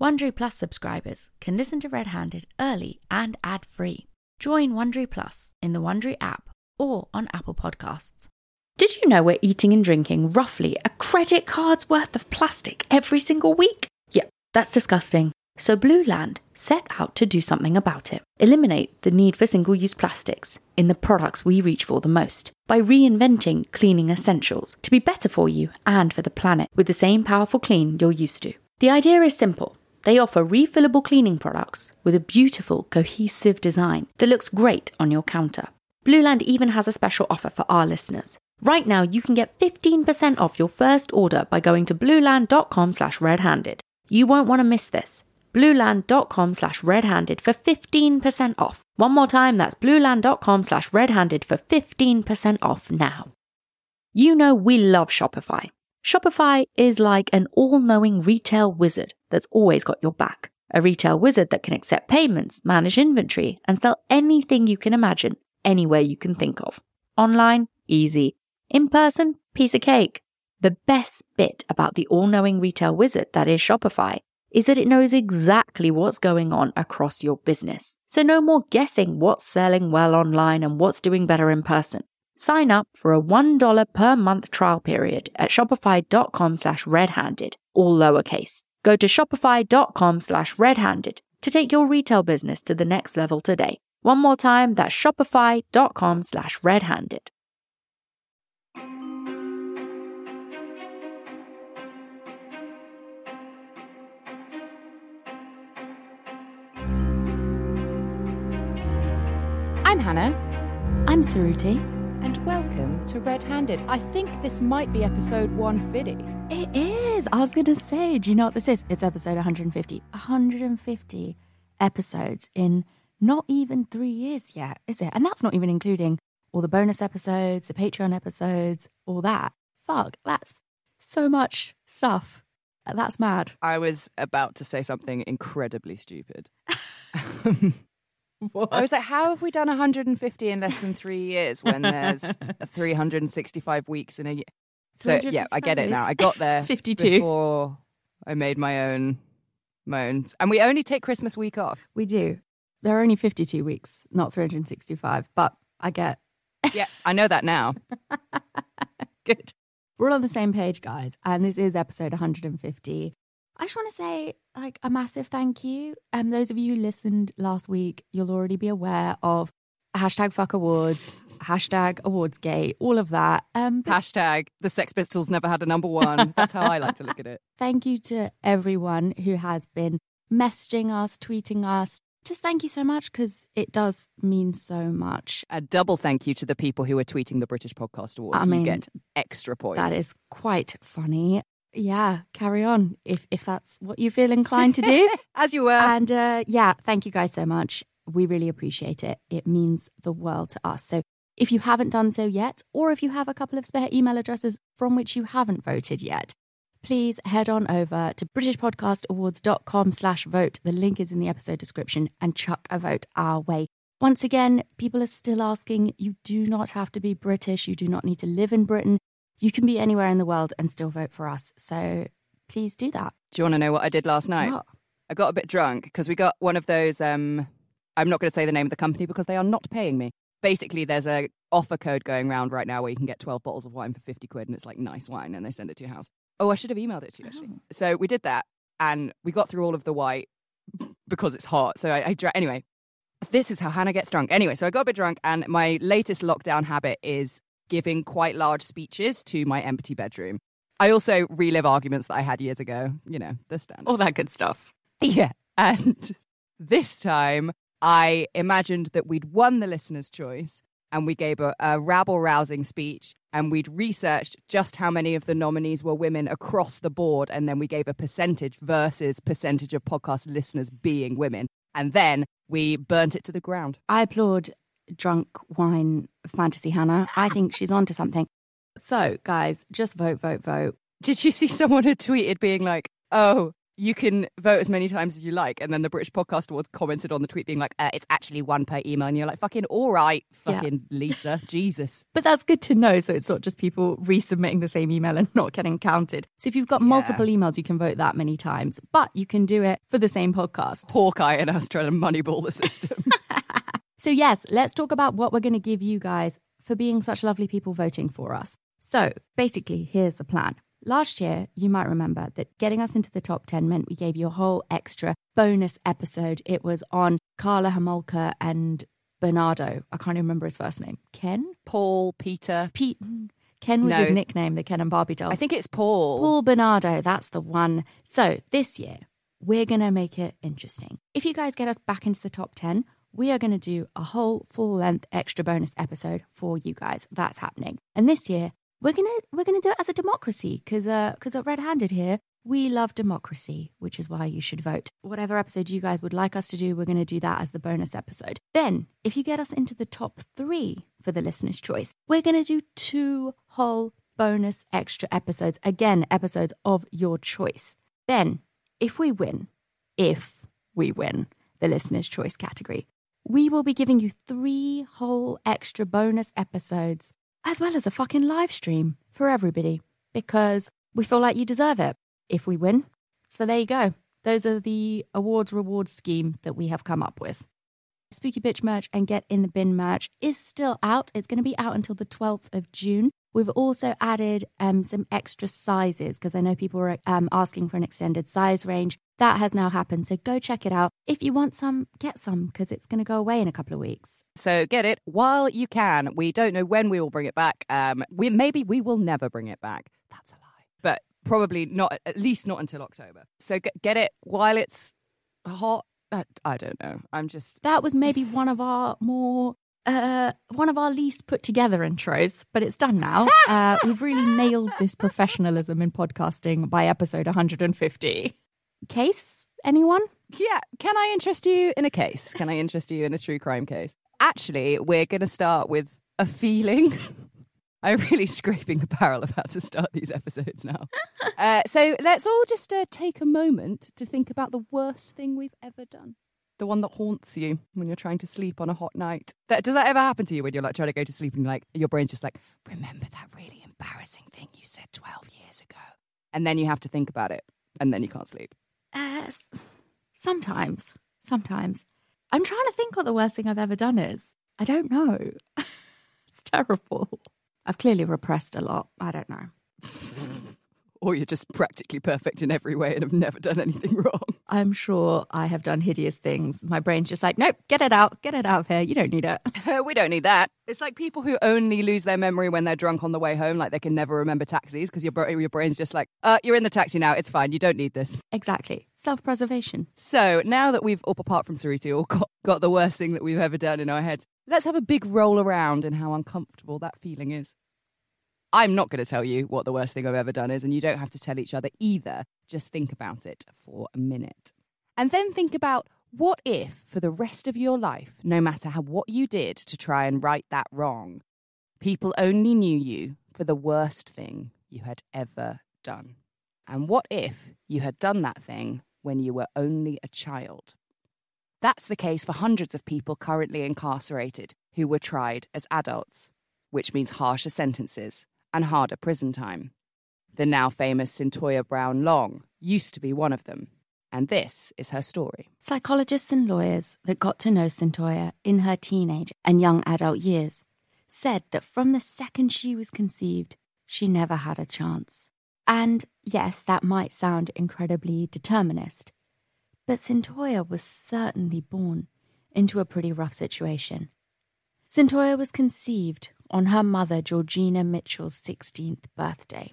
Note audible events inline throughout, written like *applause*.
Wondery Plus subscribers can listen to Red Handed early and ad free. Join Wondery Plus in the Wondery app or on Apple Podcasts. Did you know we're eating and drinking roughly a credit card's worth of plastic every single week? Yep, that's disgusting. So Blueland set out to do something about it. Eliminate the need for single use plastics in the products we reach for the most by reinventing cleaning essentials to be better for you and for the planet with the same powerful clean you're used to. The idea is simple. They offer refillable cleaning products with a beautiful, cohesive design that looks great on your counter. Blueland even has a special offer for our listeners. Right now, you can get 15% off your first order by going to blueland.com slash redhanded. You won't want to miss this. blueland.com slash redhanded for 15% off. One more time, that's blueland.com slash redhanded for 15% off now. You know we love Shopify. Shopify is like an all-knowing retail wizard that's always got your back. A retail wizard that can accept payments, manage inventory, and sell anything you can imagine, anywhere you can think of. Online, easy. In person, piece of cake. The best bit about the all knowing retail wizard that is Shopify is that it knows exactly what's going on across your business. So no more guessing what's selling well online and what's doing better in person. Sign up for a $1 per month trial period at shopify.com slash redhanded, all lowercase. Go to shopify.com slash redhanded to take your retail business to the next level today. One more time, that's shopify.com slash redhanded. I'm Hannah, I'm Suruthi. And welcome to Red Handed. I think this might be episode 150. It is. I was going to say, do you know what this is? It's episode 150. 150 episodes in not even three years yet, is it? And that's not even including all the bonus episodes, the Patreon episodes, all that. Fuck, that's so much stuff. That's mad. I was about to say something incredibly stupid. *laughs* *laughs* *laughs* What? I was like, how have we done 150 in less than three years when there's *laughs* 365 weeks in a year? So yeah, I get it now. I got there *laughs* 52. before I made my own, my own, and we only take Christmas week off. We do. There are only 52 weeks, not 365, but I get Yeah, I know that now. Good. We're all on the same page, guys. And this is episode 150. I just want to say, like, a massive thank you. Um, those of you who listened last week, you'll already be aware of hashtag fuck awards, hashtag awards awardsgate, all of that. Um, but Hashtag the Sex Pistols never had a number one. That's how I like to look at it. *laughs* thank you to everyone who has been messaging us, tweeting us. Just thank you so much because it does mean so much. A double thank you to the people who are tweeting the British Podcast Awards. I mean, you get extra points. That is quite funny. Yeah, carry on if if that's what you feel inclined to do. *laughs* as you were. And uh, yeah, thank you guys so much. We really appreciate it. It means the world to us. So if you haven't done so yet, or if you have a couple of spare email addresses from which you haven't voted yet, please head on over to britishpodcastawards.com slash vote. The link is in the episode description and chuck a vote our way. Once again, people are still asking, you do not have to be British. You do not need to live in Britain. You can be anywhere in the world and still vote for us. So please do that. Do you want to know what I did last night? What? I got a bit drunk because we got one of those. Um, I'm not going to say the name of the company because they are not paying me. Basically, there's a offer code going around right now where you can get 12 bottles of wine for 50 quid, and it's like nice wine, and they send it to your house. Oh, I should have emailed it to you actually. So we did that, and we got through all of the white *laughs* because it's hot. So I, I dra- anyway. This is how Hannah gets drunk. Anyway, so I got a bit drunk, and my latest lockdown habit is giving quite large speeches to my empty bedroom. I also relive arguments that I had years ago. You know, the standard. All that good stuff. Yeah. And *laughs* this time I imagined that we'd won the listener's choice and we gave a, a rabble rousing speech and we'd researched just how many of the nominees were women across the board. And then we gave a percentage versus percentage of podcast listeners being women. And then we burnt it to the ground. I applaud drunk wine fantasy Hannah. I think she's onto something. So, guys, just vote, vote, vote. Did you see someone had tweeted being like, oh, you can vote as many times as you like. And then the British Podcast Awards commented on the tweet being like, uh, it's actually one per email. And you're like, fucking all right, Yeah. fucking Lisa. *laughs* Jesus. But that's good to know. So it's not just people resubmitting the same email and *laughs* not getting counted. So if you've got multiple emails, you can vote that many times, but you can do it for the same podcast. Hawkeye and us trying to moneyball the system. *laughs* So, yes, let's talk about what we're going to give you guys for being such lovely people voting for us. So, basically, here's the plan. Last year, you might remember that getting us into the top 10 meant we gave you a whole extra bonus episode. It was on Karla Homolka and Bernardo. I can't even remember his first name. Ken? Paul, Peter. Pete. Ken was No. his nickname, the Ken and Barbie doll. I think it's Paul. Paul Bernardo, that's the one. So this year, we're going to make it interesting. If you guys get us back into the top 10, we are going to do a whole full length extra bonus episode for you guys. That's happening. And this year, we're going to we're going to do it as a democracy cuz uh cuz at Red Handed here, we love democracy, which is why you should vote. Whatever episode you guys would like us to do, we're going to do that as the bonus episode. Then, if you get us into the top 3 for the listener's choice, we're going to do two whole bonus extra episodes. Again, episodes of your choice. Then, if we win, if we win the listener's choice category, we will be giving you three whole extra bonus episodes, as well as a fucking live stream for everybody, because we feel like you deserve it if we win. So there you go. Those are the awards reward scheme that we have come up with. Spooky Bitch merch and Get in the Bin merch is still out. It's going to be out until the 12th of June. We've also added um, some extra sizes because I know people were um, asking for an extended size range. That has now happened. So go check it out. If you want some, get some because it's going to go away in a couple of weeks. So get it while you can. We don't know when we will bring it back. Um, we maybe we will never bring it back. That's a lie. But probably not. At least not until October. So get, get it while it's hot. Uh, I don't know. I'm just. That was maybe one of our more. Uh, one of our least put together intros, but it's done now. uh, we've really nailed this professionalism in podcasting by episode 150. Case? Anyone? Yeah. Can I interest you in a case? Can I interest you in a true crime case? Actually, we're going to start with a feeling. *laughs* I'm really scraping the barrel of how to start these episodes now. *laughs* uh, so let's all just uh, take a moment to think about the worst thing we've ever done. The one that haunts you when you're trying to sleep on a hot night. That, does that ever happen to you when you're like trying to go to sleep and like your brain's just like, remember that really embarrassing thing you said 12 years ago? And then you have to think about it and then you can't sleep. Uh, sometimes. Sometimes. I'm trying to think what the worst thing I've ever done is. I don't know. *laughs* it's terrible. I've clearly repressed a lot. I don't know. *laughs* Or you're just practically perfect in every way and have never done anything *laughs* wrong. I'm sure I have done hideous things. My brain's just like, nope, get it out, get it out of here. You don't need it. *laughs* *laughs* we don't need that. It's like people who only lose their memory when they're drunk on the way home, like they can never remember taxis because your, your brain's just like, uh, you're in the taxi now. It's fine. You don't need this. Exactly. Self preservation. So now that we've, up apart from Suruthi, all got, got the worst thing that we've ever done in our heads, let's have a big roll around in how uncomfortable that feeling is. I'm not going to tell you what the worst thing I've ever done is, and you don't have to tell each other either. Just think about it for a minute. And then think about what if, for the rest of your life, no matter how, what you did to try and right that wrong, people only knew you for the worst thing you had ever done? And what if you had done that thing when you were only a child? That's the case for hundreds of people currently incarcerated who were tried as adults, which means harsher sentences and harder prison time. The now famous Cyntoia Brown Long used to be one of them, and this is her story. Psychologists and lawyers that got to know Cyntoia in her teenage and young adult years said that from the second she was conceived, she never had a chance. And yes, that might sound incredibly determinist, but Cyntoia was certainly born into a pretty rough situation. Cyntoia was conceived on her mother Georgina Mitchell's 16th birthday.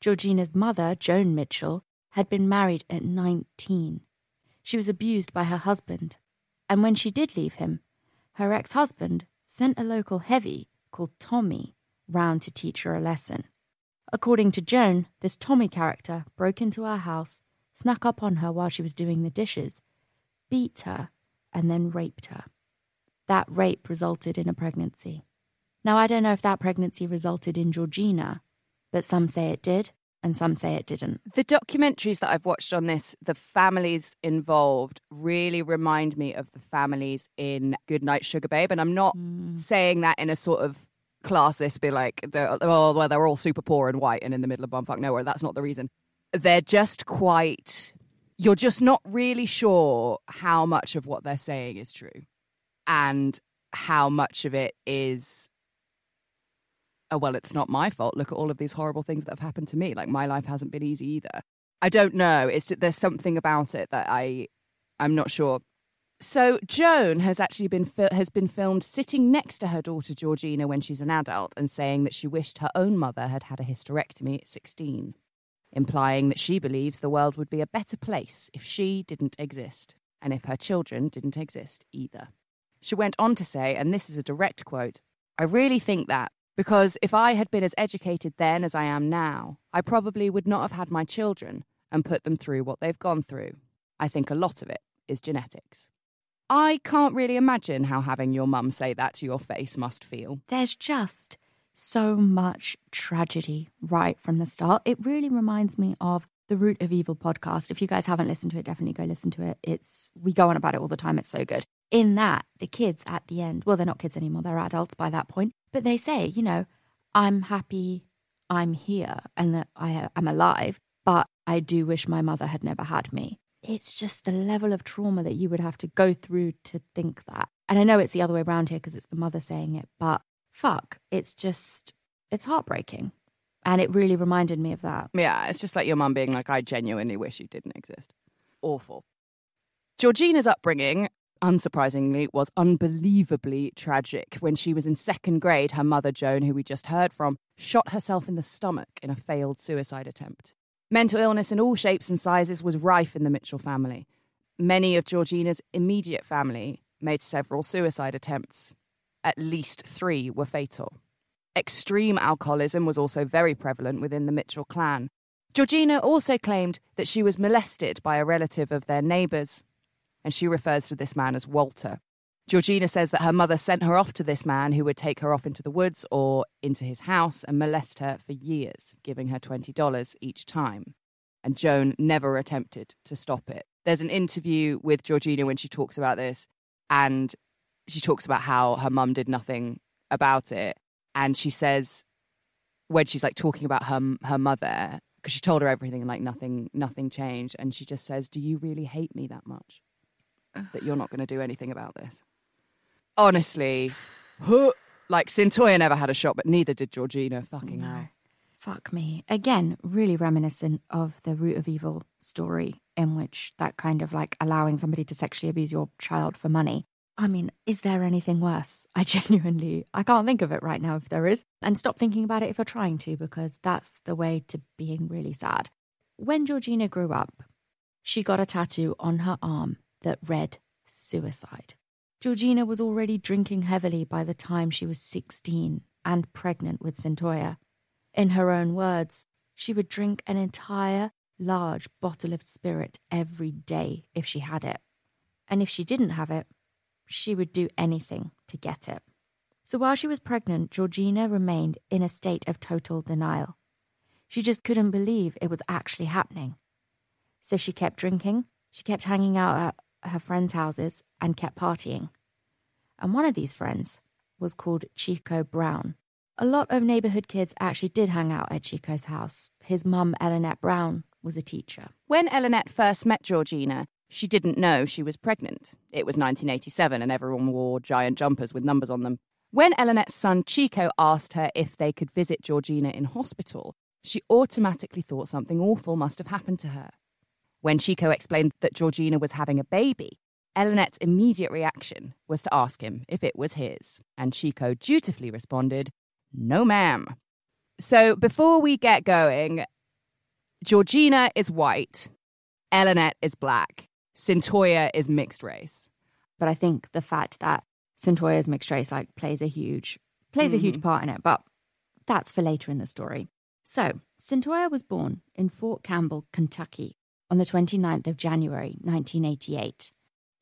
Georgina's mother, Joan Mitchell, had been married at 19. She was abused by her husband, and when she did leave him, her ex husband sent a local heavy called Tommy round to teach her a lesson. According to Joan, this Tommy character broke into her house, snuck up on her while she was doing the dishes, beat her, and then raped her. That rape resulted in a pregnancy. Now, I don't know if that pregnancy resulted in Georgina, but some say it did, and some say it didn't. The documentaries that I've watched on this, the families involved really remind me of the families in Goodnight Sugar Babe. And I'm not Mm. saying that in a sort of classist, be like, they're, oh, well, they're all super poor and white and in the middle of bumfuck nowhere. That's not the reason. They're just quite, you're just not really sure how much of what they're saying is true and how much of it is oh well it's not my fault. Look at all of these horrible things that have happened to me. Like my life hasn't been easy either. I don't know. It's just, there's something about it that i i'm not sure. So joan has actually been fil- has been filmed sitting next to her daughter georgina when she's an adult and saying that she wished her own mother had had a hysterectomy at 16 implying that she believes the world would be a better place if she didn't exist and if her children didn't exist either. She went on to say and this is a direct quote i really think that because if I had been as educated then as I am now, I probably would not have had my children and put them through what they've gone through. I think a lot of it is genetics. I can't really imagine how having your mum say that to your face must feel. There's just so much tragedy right from the start. It really reminds me of the Root of Evil podcast. If you guys haven't listened to it, definitely go listen to it. It's we go on about it all the time. It's so good. In that, the kids at the end, well, they're not kids anymore, they're adults by that point, but they say, you know, I'm happy I'm here and that I am alive, but I do wish my mother had never had me. It's just the level of trauma that you would have to go through to think that. And I know it's the other way around here because it's the mother saying it, but fuck, it's just, it's heartbreaking. And it really reminded me of that. Yeah, it's just like your mum being like, I genuinely wish you didn't exist. Awful. Georgina's upbringing, unsurprisingly, was unbelievably tragic. When she was in second grade, her mother, Joan, who we just heard from, shot herself in the stomach in a failed suicide attempt. Mental illness in all shapes and sizes was rife in the Mitchell family. Many of Georgina's immediate family made several suicide attempts. At least three were fatal. Extreme alcoholism was also very prevalent within the Mitchell clan. Georgina also claimed that she was molested by a relative of their neighbours, and she refers to this man as Walter. Georgina says that her mother sent her off to this man who would take her off into the woods or into his house and molest her for years, giving her $20 each time. And Joan never attempted to stop it. There's an interview with Georgina when she talks about this, and she talks about how her mum did nothing about it. And she says, when she's like talking about her her mother, because she told her everything and like nothing nothing changed, and she just says, "Do you really hate me that much that you're not going to do anything about this?" Honestly, like Cyntoia never had a shot, but neither did Georgina. Fucking hell. Fuck me. Again, really reminiscent of the root of evil story, in which that kind of like allowing somebody to sexually abuse your child for money. I mean, is there anything worse? I *laughs* genuinely, I can't think of it right now if there is. And stop thinking about it if you're trying to, because that's the way to being really sad. When Georgina grew up, she got a tattoo on her arm that read suicide. Georgina was already drinking heavily by the time she was 16 and pregnant with Cyntoia. In her own words, she would drink an entire large bottle of spirit every day if she had it. And if she didn't have it, she would do anything to get it. So while she was pregnant, Georgina remained in a state of total denial. She just couldn't believe it was actually happening. So she kept drinking, she kept hanging out at her friends' houses, and kept partying. And one of these friends was called Chico Brown. A lot of neighborhood kids actually did hang out at Chico's house. His mum, Elinette Brown, was a teacher. When Elinette first met Georgina, she didn't know she was pregnant. It was 1987 and everyone wore giant jumpers with numbers on them. When Elinette's son Chico asked her if they could visit Georgina in hospital, she automatically thought something awful must have happened to her. When Chico explained that Georgina was having a baby, Elinette's immediate reaction was to ask him if it was his, and Chico dutifully responded, No, ma'am. So before we get going, Georgina is white, Elinette is black, Cyntoia is mixed race. But I think the fact that Cyntoia's mixed race like plays a huge plays a huge mm-hmm. part in it, but that's for later in the story. So, Cyntoia was born in Fort Campbell, Kentucky on the 29th of January 1988,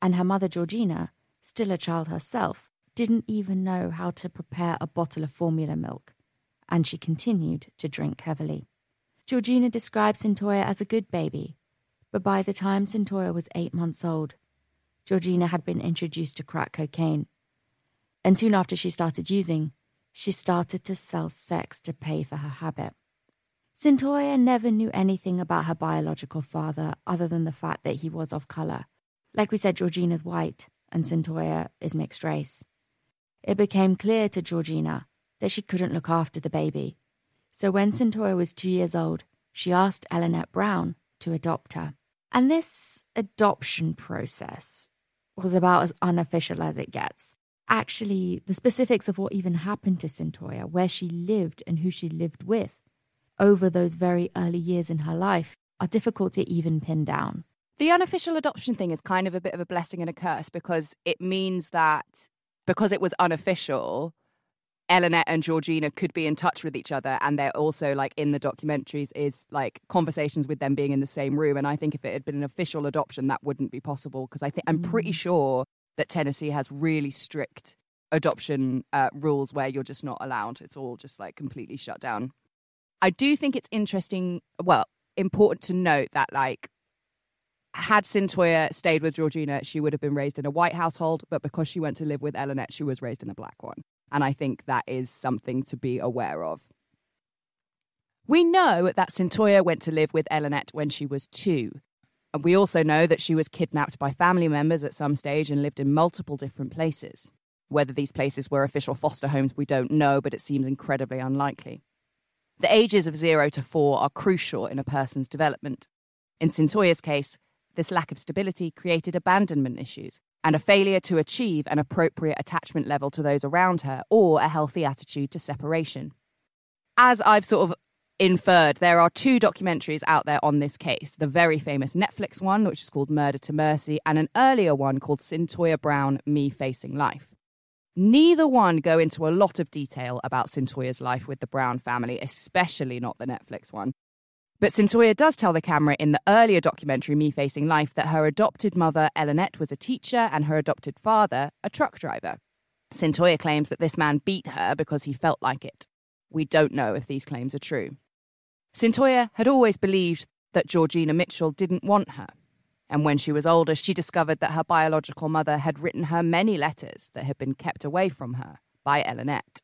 and her mother Georgina, still a child herself, didn't even know how to prepare a bottle of formula milk, and she continued to drink heavily. Georgina describes Cyntoia as a good baby, but by the time Cyntoia was eight months old, Georgina had been introduced to crack cocaine. And soon after she started using, she started to sell sex to pay for her habit. Cyntoia never knew anything about her biological father other than the fact that he was of colour. Like we said, Georgina's white and Cyntoia is mixed race. It became clear to Georgina that she couldn't look after the baby. So when Cyntoia was two years old, she asked Elinette Brown to adopt her. And this adoption process was about as unofficial as it gets. Actually, the specifics of what even happened to Cyntoia, where she lived and who she lived with, over those very early years in her life are difficult to even pin down. The unofficial adoption thing is kind of a bit of a blessing and a curse because it means that because it was unofficial, Elinette and Georgina could be in touch with each other, and they're also like in the documentaries is like conversations with them being in the same room. And I think if it had been an official adoption, that wouldn't be possible because I think I'm pretty mm. sure that Tennessee has really strict adoption uh, rules where you're just not allowed. It's all just like completely shut down. I do think it's interesting, well, important to note that like had Cyntoia stayed with Georgina, she would have been raised in a white household, but because she went to live with Elinette, she was raised in a black one. And I think that is something to be aware of. We know that Cyntoia went to live with Elinette when she was two. And we also know that she was kidnapped by family members at some stage and lived in multiple different places. Whether these places were official foster homes, we don't know, but it seems incredibly unlikely. The ages of zero to four are crucial in a person's development. In Cyntoia's case, this lack of stability created abandonment issues and a failure to achieve an appropriate attachment level to those around her or a healthy attitude to separation. As I've sort of inferred, there are two documentaries out there on this case the very famous Netflix one, which is called Murder to Mercy, and an earlier one called Cyntoia Brown Me Facing Life. Neither one go into a lot of detail about Cyntoia's life with the Brown family, especially not the Netflix one. But Cyntoia does tell the camera in the earlier documentary Me Facing Life that her adopted mother, Elinette, was a teacher and her adopted father, a truck driver. Cyntoia claims that this man beat her because he felt like it. We don't know if these claims are true. Cyntoia had always believed that Georgina Mitchell didn't want her. And when she was older, she discovered that her biological mother had written her many letters that had been kept away from her by Elinette.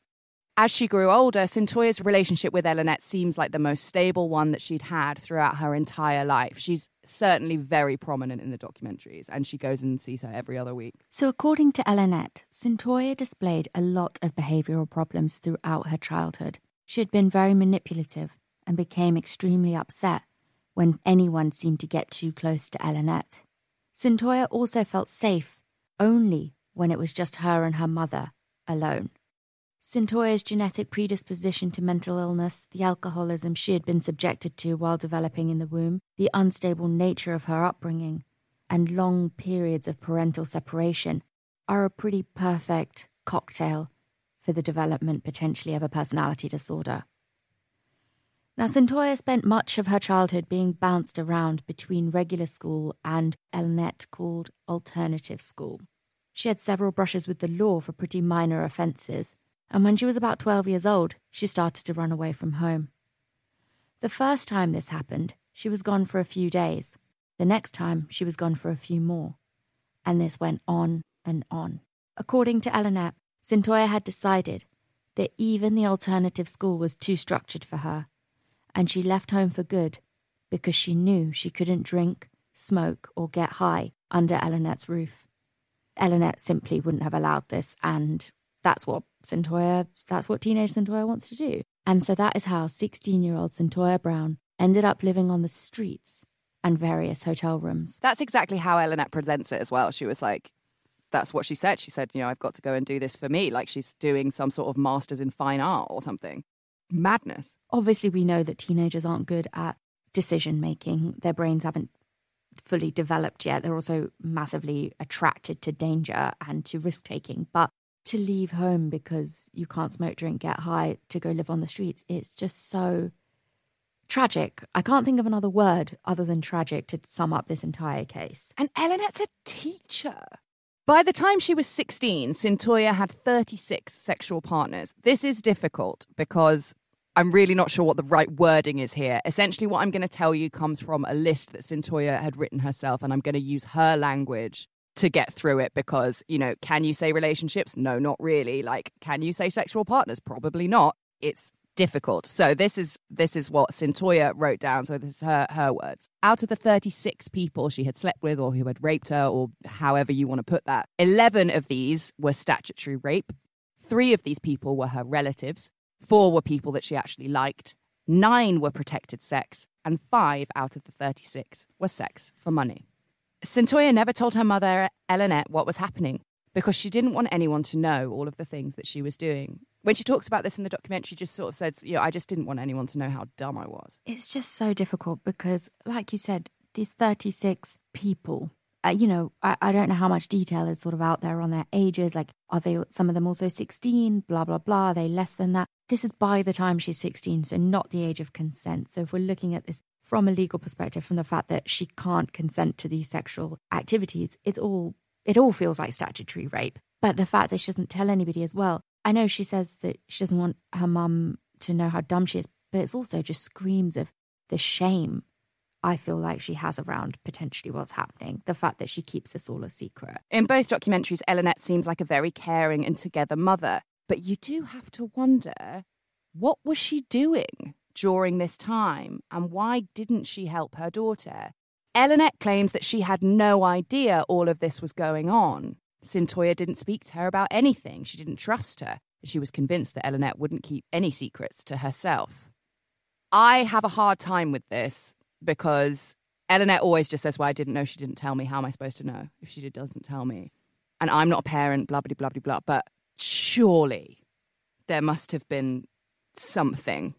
As she grew older, Cyntoia's relationship with Elinette seems like the most stable one that she'd had throughout her entire life. She's certainly very prominent in the documentaries, and she goes and sees her every other week. So, according to Elinette, Cyntoia displayed a lot of behavioral problems throughout her childhood. She had been very manipulative and became extremely upset when anyone seemed to get too close to Elinette. Cyntoia also felt safe only when it was just her and her mother alone. Cyntoia's genetic predisposition to mental illness, the alcoholism she had been subjected to while developing in the womb, the unstable nature of her upbringing, and long periods of parental separation are a pretty perfect cocktail for the development potentially of a personality disorder. Now, Cyntoia spent much of her childhood being bounced around between regular school and Elinette called alternative school. She had several brushes with the law for pretty minor offences, and when she was about 12 years old, she started to run away from home. The first time this happened, she was gone for a few days. The next time, she was gone for a few more. And this went on and on. According to Elinette, Cyntoia had decided that even the alternative school was too structured for her, and she left home for good because she knew she couldn't drink, smoke, or get high under Elinette's roof. Elinette simply wouldn't have allowed this, and that's what Cyntoia, that's what teenage Cyntoia wants to do. And so that is how 16 year old Cyntoia Brown ended up living on the streets and various hotel rooms. That's exactly how Elinette presents it as well. She was like, that's what she said. She said, you know, I've got to go and do this for me. Like she's doing some sort of master's in fine art or something. Madness. Obviously, we know that teenagers aren't good at decision making. Their brains haven't fully developed yet. They're also massively attracted to danger and to risk taking. But to leave home because you can't smoke, drink, get high, to go live on the streets. It's just so tragic. I can't think of another word other than tragic to sum up this entire case. And Elinette's a teacher. By the time she was 16, Cyntoia had 36 sexual partners. This is difficult because I'm really not sure what the right wording is here. Essentially, what I'm going to tell you comes from a list that Cyntoia had written herself, and I'm going to use her language to get through it because, you know, can you say relationships? No, not really. Like, can you say sexual partners? Probably not. It's difficult. So this is this is what Cyntoia wrote down. So this is her her words. Out of the 36 people she had slept with or who had raped her or however you want to put that, 11 of these were statutory rape. 3 of these people were her relatives. 4 were people that she actually liked. 9 were protected sex and 5 out of the 36 were sex for money. Cyntoia never told her mother, Elinette, what was happening because she didn't want anyone to know all of the things that she was doing. When she talks about this in the documentary, just sort of said, you know, I just didn't want anyone to know how dumb I was. It's just so difficult because, like you said, these 36 people, uh, you know, I, I don't know how much detail is sort of out there on their ages. Like, are they, some of them also 16, blah, blah, blah. Are they less than that? This is by the time she's 16, so not the age of consent. So if we're looking at this from a legal perspective, from the fact that she can't consent to these sexual activities, it's all it all feels like statutory rape. But the fact that she doesn't tell anybody as well. I know she says that she doesn't want her mum to know how dumb she is, but it's also just screams of the shame I feel like she has around potentially what's happening. The fact that she keeps this all a secret. In both documentaries, Elinette seems like a very caring and together mother. But you do have to wonder what was she doing during this time and why didn't she help her daughter? Elinette claims that she had no idea all of this was going on. Cyntoia didn't speak to her about anything. She didn't trust her. She was convinced that Elinette wouldn't keep any secrets to herself. I have a hard time with this because Elinette always just says, Well, I didn't know she didn't tell me. How am I supposed to know if she doesn't tell me? And I'm not a parent, blah, blah, blah, blah, blah. But surely there must have been something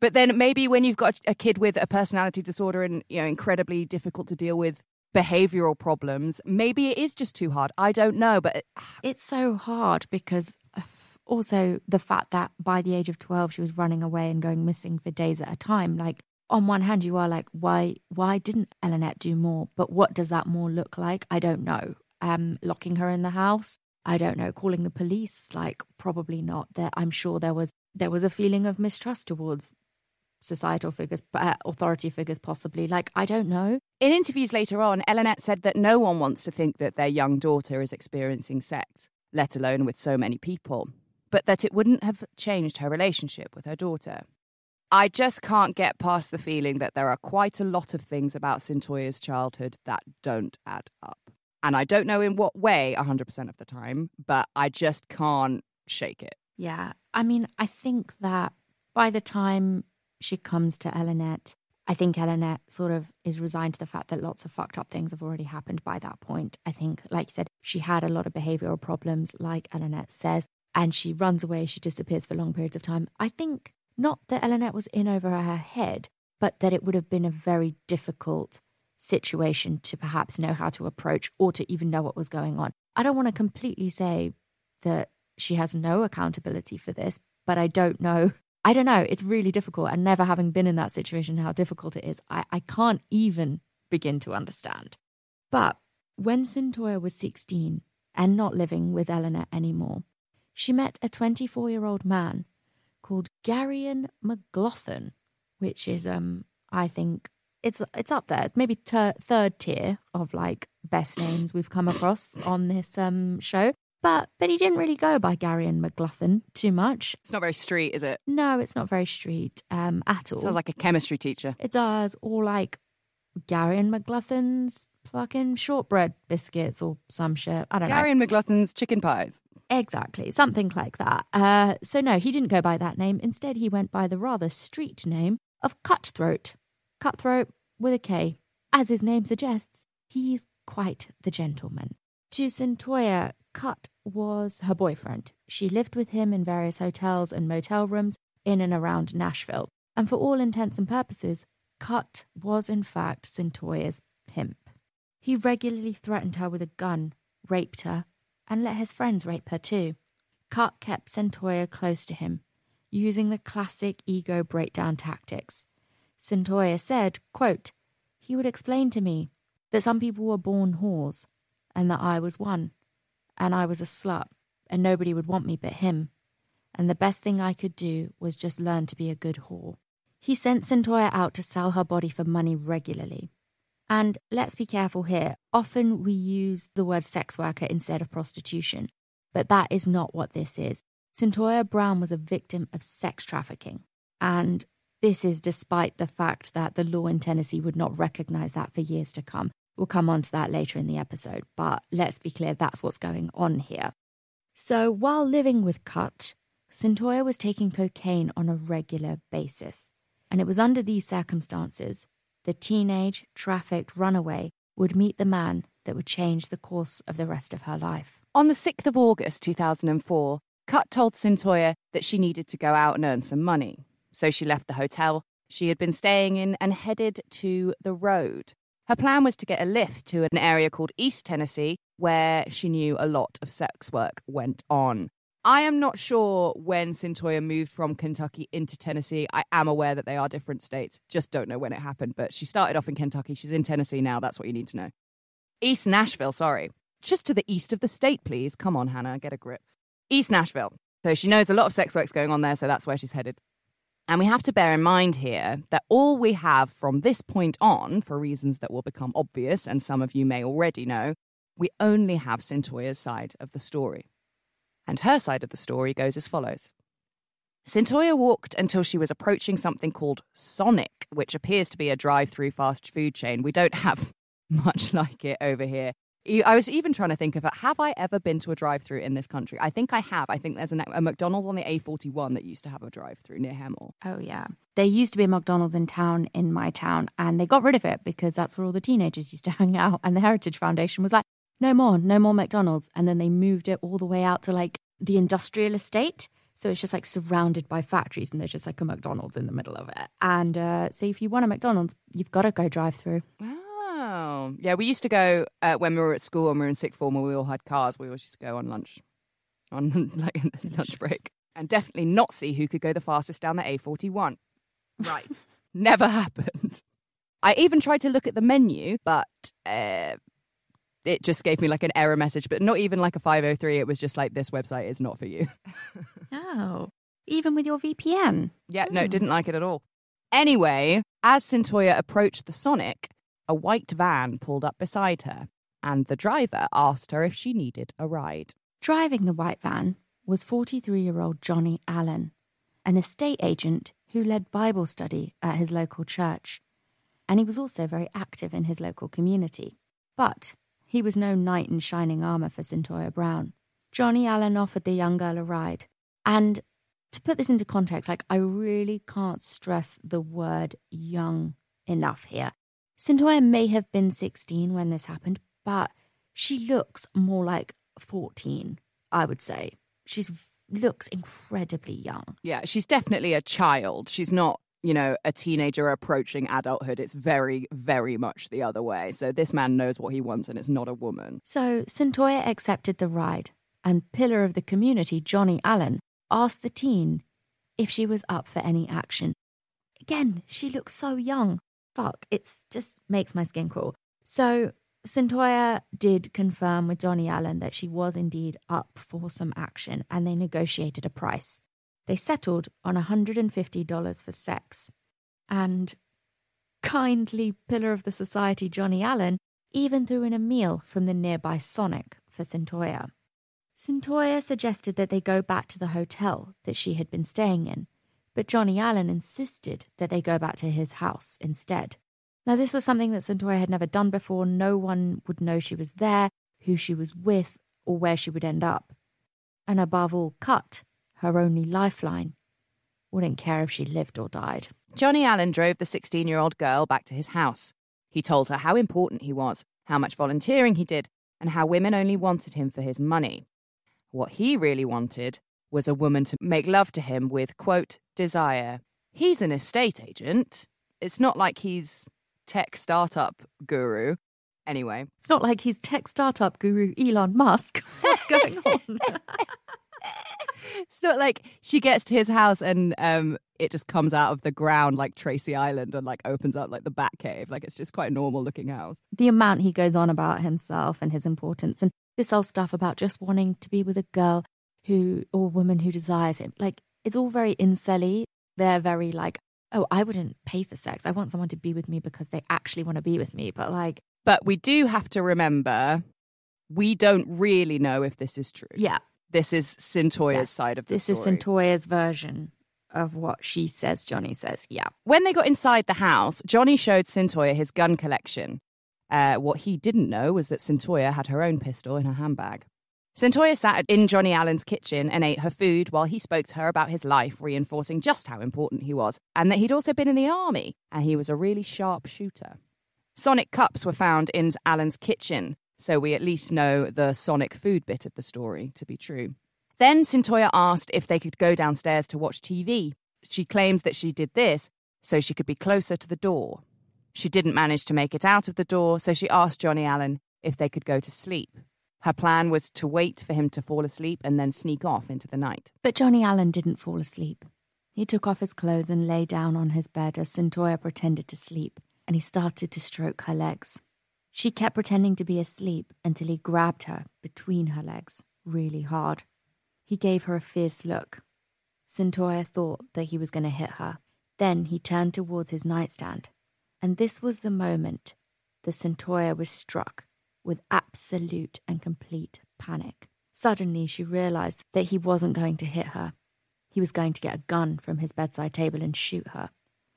but then maybe when you've got a kid with a personality disorder and you know incredibly difficult to deal with behavioral problems, maybe it is just too hard. I don't know, but it's so hard because uh, also the fact that by the age of 12 she was running away and going missing for days at a time like on one hand you are like why why didn't Elinette do more? But what does that more look like? I don't know. Um locking her in the house? I don't know. Calling the police? Like probably not. There I'm sure there was there was a feeling of mistrust towards societal figures, uh, authority figures, possibly. Like, I don't know. In interviews later on, Elinette said that no one wants to think that their young daughter is experiencing sex, let alone with so many people, but that it wouldn't have changed her relationship with her daughter. I just can't get past the feeling that there are quite a lot of things about Cyntoia's childhood that don't add up. And I don't know in what way 100% of the time, but I just can't shake it. Yeah. I mean, I think that by the time she comes to Elinette. I think Elinette sort of is resigned to the fact that lots of fucked up things have already happened by that point. I think, like you said, she had a lot of behavioral problems, like Elinette says, and she runs away, she disappears for long periods of time. I think not that Elinette was in over her head, but that it would have been a very difficult situation to perhaps know how to approach or to even know what was going on. I don't want to completely say that she has no accountability for this, but I don't know I don't know. It's really difficult. And never having been in that situation, how difficult it is, I, I can't even begin to understand. But when Cyntoia was 16 and not living with Elinette anymore, she met a 24 year old man called Garion McGlothen, which is, um, I think, it's it's up there. It's maybe ter- third tier of like best names we've come across on this um show. But but he didn't really go by Garion McGlothen too much. It's not very street, is it? No, it's not very street um, at all. Sounds like a chemistry teacher. It does, or like Garion McGlothen's fucking shortbread biscuits or some shit. I don't Garion know. Garion McGlothen's chicken pies. Exactly, something like that. Uh, so no, he didn't go by that name. Instead, he went by the rather street name of Cutthroat. Cutthroat with a K. As his name suggests, he's quite the gentleman. To Cyntoia, Cut was her boyfriend. She lived with him in various hotels and motel rooms in and around Nashville. And for all intents and purposes, Cut was in fact Cyntoia's pimp. He regularly threatened her with a gun, raped her, and let his friends rape her too. Cut kept Cyntoia close to him, using the classic ego breakdown tactics. Cyntoia said, quote, He would explain to me that some people were born whores, and that I was one and I was a slut, and nobody would want me but him. and the best thing I could do was just learn to be a good whore. He sent Cyntoia out to sell her body for money regularly. And let's be careful here. Often we use the word sex worker instead of prostitution, but that is not what this is. Cyntoia Brown was a victim of sex trafficking. And this is despite the fact that the law in Tennessee would not recognize that for years to come. We'll come on to that later in the episode, but let's be clear that's what's going on here. So while living with Cut, Cyntoia was taking cocaine on a regular basis. And it was under these circumstances the teenage, trafficked runaway would meet the man that would change the course of the rest of her life. On the 6th of August 2004, Cut told Cyntoia that she needed to go out and earn some money. So she left the hotel she had been staying in and headed to the road. Her plan was to get a lift to an area called East Tennessee, where she knew a lot of sex work went on. I am not sure when Cyntoia moved from Kentucky into Tennessee. I am aware that they are different states. Just don't know when it happened. But she started off in Kentucky. She's in Tennessee now. That's what you need to know. East Nashville, sorry. Just to the east of the state, please. Come on, Hannah, get a grip. East Nashville. So she knows a lot of sex work's going on there, so that's where she's headed. And we have to bear in mind here that all we have from this point on, for reasons that will become obvious, and some of you may already know, we only have Cyntoia's side of the story. And her side of the story goes as follows Cyntoia walked until she was approaching something called Sonic, which appears to be a drive through fast food chain. We don't have *laughs* much like it over here. I was even trying to think of it. Have I ever been to a drive-through in this country? I think I have. I think there's a McDonald's on the A41 that used to have a drive-through near Hemel. Oh yeah, there used to be a McDonald's in town in my town, and they got rid of it because that's where all the teenagers used to *laughs* hang out. And the Heritage Foundation was like, no more, no more McDonald's, and then they moved it all the way out to like the industrial estate. So it's just like surrounded by factories, and there's just like a McDonald's in the middle of it. And uh, so if you want a McDonald's, you've got to go drive-through. Wow. Oh, yeah. We used to go uh, when we were at school and we were in sixth form and we all had cars. We always used to go on lunch, on *laughs* like lunch break, and definitely not see who could go the fastest down the A41. Right. *laughs* Never happened. I even tried to look at the menu, but uh, it just gave me like an error message, but not even like a 503. It was just like, this website is not for you. *laughs* oh, even with your VPN? Yeah, no, hmm. didn't like it at all. Anyway, as Cyntoia approached the Sonic, a white van pulled up beside her, and the driver asked her if she needed a ride. Driving the white van was 43 year old Johnny Allen, an estate agent who led Bible study at his local church. And he was also very active in his local community. But he was no knight in shining armour for Cyntoia Brown. Johnny Allen offered the young girl a ride. And to put this into context, like I really can't stress the word young enough here. Cyntoia may have been 16 when this happened, but she looks more like 14, I would say. She looks incredibly young. Yeah, she's definitely a child. She's not, you know, a teenager approaching adulthood. It's very, very much the other way. So this man knows what he wants and it's not a woman. So Cyntoia accepted the ride, and pillar of the community, Johnny Allen, asked the teen if she was up for any action. Again, she looks so young fuck, it's just makes my skin crawl. So Cyntoia did confirm with Johnny Allen that she was indeed up for some action and they negotiated a price. They settled on $150 for sex. And kindly pillar of the society Johnny Allen even threw in a meal from the nearby Sonic for Cyntoia. Cyntoia suggested that they go back to the hotel that she had been staying in but Johnny Allen insisted that they go back to his house instead. Now, this was something that Cyntoia had never done before. No one would know she was there, who she was with, or where she would end up. And above all, Cut, her only lifeline, wouldn't care if she lived or died. Johnny Allen drove the 16 year old girl back to his house. He told her how important he was, how much volunteering he did, and how women only wanted him for his money. What he really wanted was a woman to make love to him with, quote, desire. He's an estate agent. It's not like he's tech startup guru. Anyway, it's not like he's tech startup guru Elon Musk. *laughs* What's going on? *laughs* it's not like she gets to his house and um, it just comes out of the ground like Tracy Island and like opens up like the Bat Cave. Like it's just quite a normal looking house. The amount he goes on about himself and his importance and this whole stuff about just wanting to be with a girl who or woman who desires him. Like it's all very incelly. They're very like, oh, I wouldn't pay for sex. I want someone to be with me because they actually want to be with me. But like, But we do have to remember we don't really know if this is true. yeah, This is Cyntoia's Yeah. side of the this story. is Cyntoia's version of what she says. Johnny says, yeah. When they got inside the house, Johnny showed Cyntoia his gun collection. Uh, what he didn't know was that Cyntoia had her own pistol in her handbag. Cyntoia sat in Johnny Allen's kitchen and ate her food while he spoke to her about his life, reinforcing just how important he was, and that he'd also been in the army, and he was a really sharp shooter. Sonic cups were found in Allen's kitchen, so we at least know the Sonic food bit of the story to be true. Then Cyntoia asked if they could go downstairs to watch TV. She claims that she did this so she could be closer to the door. She didn't manage to make it out of the door, so she asked Johnny Allen if they could go to sleep. Her plan was to wait for him to fall asleep and then sneak off into the night. But Johnny Allen didn't fall asleep. He took off his clothes and lay down on his bed as Cyntoia pretended to sleep, and he started to stroke her legs. She kept pretending to be asleep until he grabbed her between her legs really hard. He gave her a fierce look. Cyntoia thought that he was going to hit her. Then he turned towards his nightstand, and this was the moment the Cyntoia was struck with absolute and complete panic. Suddenly, she realized that he wasn't going to hit her. He was going to get a gun from his bedside table and shoot her.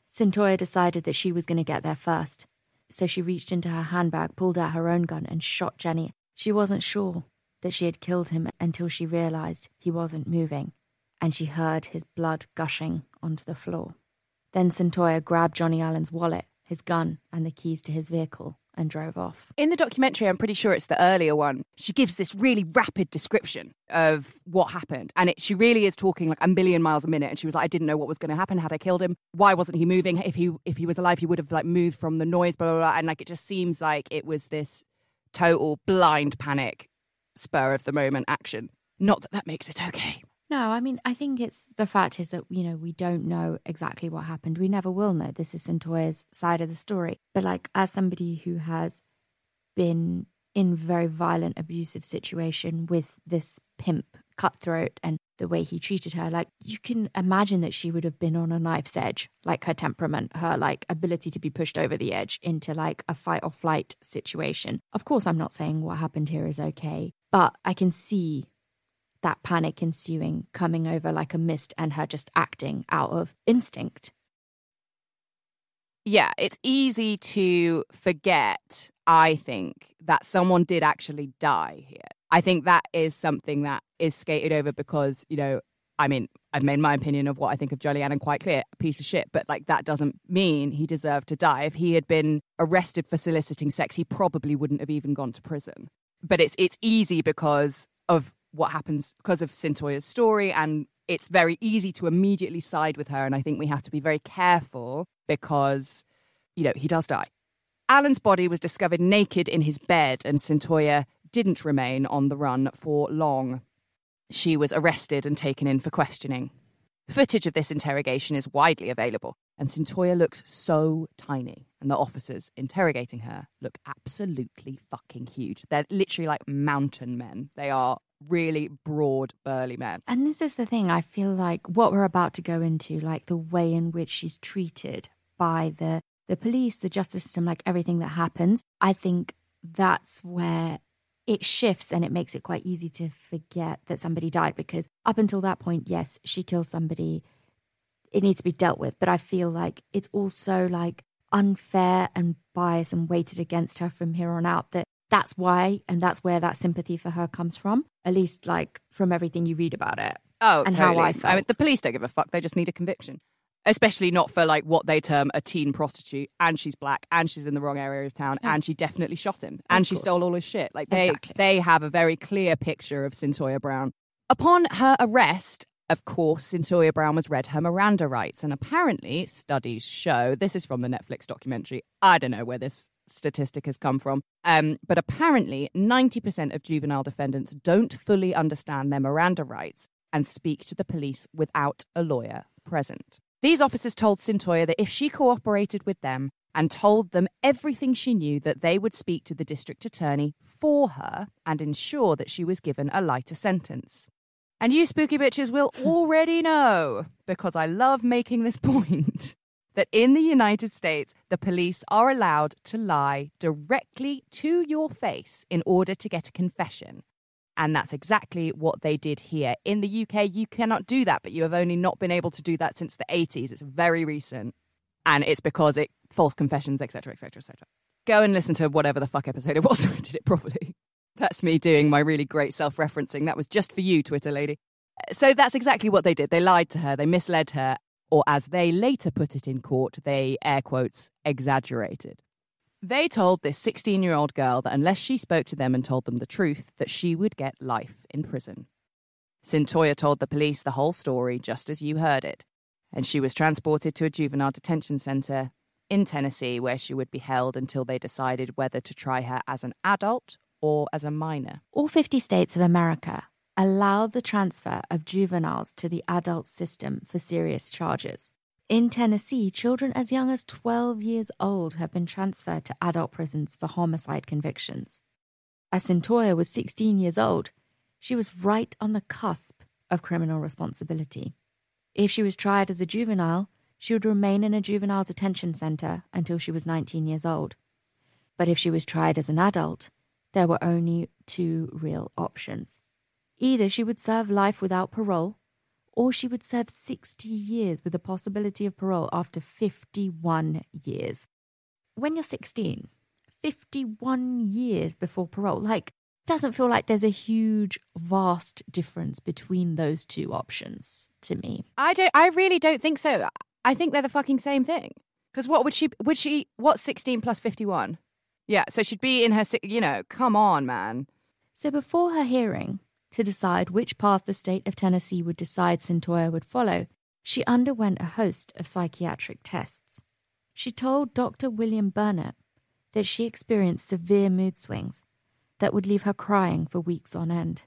Cyntoia decided that she was going to get there first, so she reached into her handbag, pulled out her own gun, and shot Jenny. She wasn't sure that she had killed him until she realized he wasn't moving, and she heard his blood gushing onto the floor. Then Cyntoia grabbed Johnny Allen's wallet, his gun, and the keys to his vehicle and drove off. In the documentary, I'm pretty sure it's the earlier one, she gives this really rapid description of what happened. And it, she really is talking like a million miles a minute. And she was like, I didn't know what was going to happen. Had I killed him? Why wasn't he moving? If he if he was alive, he would have like moved from the noise, blah, blah, blah. And like it just seems like it was this total blind panic, spur of the moment action. Not that that makes it okay. No, I mean, I think it's the fact is that, you know, we don't know exactly what happened. We never will know. This is Cyntoia's side of the story. But, like, as somebody who has been in very violent, abusive situation with this pimp cutthroat and the way he treated her, like, you can imagine that she would have been on a knife's edge, like her temperament, her, like, ability to be pushed over the edge into, like, a fight or flight situation. Of course, I'm not saying what happened here is okay, but I can see that panic ensuing, coming over like a mist, and her just acting out of instinct. Yeah, it's easy to forget, I think, that someone did actually die here. I think that is something that is skated over because, you know, I mean, I've made my opinion of what I think of Allen quite clear, a piece of shit, but like that doesn't mean he deserved to die. If he had been arrested for soliciting sex, he probably wouldn't have even gone to prison. But it's it's easy because of what happens because of Cyntoia's story and it's very easy to immediately side with her and I think we have to be very careful because you know, he does die. Allen's body was discovered naked in his bed, and Cyntoia didn't remain on the run for long. She was arrested and taken in for questioning. Footage of this interrogation is widely available, and Cyntoia looks so tiny, and the officers interrogating her look absolutely fucking huge. They're literally like mountain men. They are really broad, burly men. And this is the thing, I feel like what we're about to go into, like the way in which she's treated by the the police, the justice system, like everything that happens, I think that's where it shifts and it makes it quite easy to forget that somebody died because up until that point, yes, she kills somebody, it needs to be dealt with. But I feel like it's also like unfair and biased and weighted against her from here on out that that's why and that's where that sympathy for her comes from, at least like from everything you read about it. Oh, And how totally. I I mean, the police don't give a fuck. They just need a conviction. Especially not for like what they term a teen prostitute, and she's black, and she's in the wrong area of town, and she definitely shot him, and she stole all his shit. Like they, Exactly. they have a very clear picture of Cyntoia Brown. Upon her arrest, of course, Cyntoia Brown was read her Miranda rights, and apparently, studies show this is from the Netflix documentary. I don't know where this statistic has come from, um, but apparently, ninety percent of juvenile defendants don't fully understand their Miranda rights and speak to the police without a lawyer present. These officers told Cyntoia that if she cooperated with them and told them everything she knew, that they would speak to the district attorney for her and ensure that she was given a lighter sentence. And you spooky bitches will already know, because I love making this *laughs* point, that in the United States, the police are allowed to lie directly to your face in order to get a confession. And that's exactly what they did here. In the UK, you cannot do that, but you have only not been able to do that since the 80s. It's very recent. And it's because it false confessions, etc., etc., etc. Go and listen to whatever the fuck episode it was. *laughs* I did it properly. That's me doing my really great self referencing. That was just for you, Twitter lady. So that's exactly what they did. They lied to her, they misled her, or as they later put it in court, they air quotes exaggerated. They told this 16 year old girl that unless she spoke to them and told them the truth, that she would get life in prison. Cyntoia told the police the whole story just as you heard it, and she was transported to a juvenile detention center in Tennessee where she would be held until they decided whether to try her as an adult or as a minor. All 50 states of America allow the transfer of juveniles to the adult system for serious charges. In Tennessee, children as young as 12 years old have been transferred to adult prisons for homicide convictions. As Cyntoia was 16 years old, she was right on the cusp of criminal responsibility. If she was tried as a juvenile, she would remain in a juvenile detention center until she was 19 years old. But if she was tried as an adult, there were only two real options. Either she would serve life without parole, or she would serve 60 years with the possibility of parole after 51 years. When you're 16, 51 years before parole, like, doesn't feel like there's a huge, vast difference between those two options to me. I don't. I really don't think so. I think they're the fucking same thing. Because what would she? Would she? What's sixteen plus fifty-one? Yeah, so she'd be in her. You know, come on, man. So before her hearing, to decide which path the state of Tennessee would decide Cyntoia would follow, she underwent a host of psychiatric tests. She told Dr. William Bernet that she experienced severe mood swings that would leave her crying for weeks on end.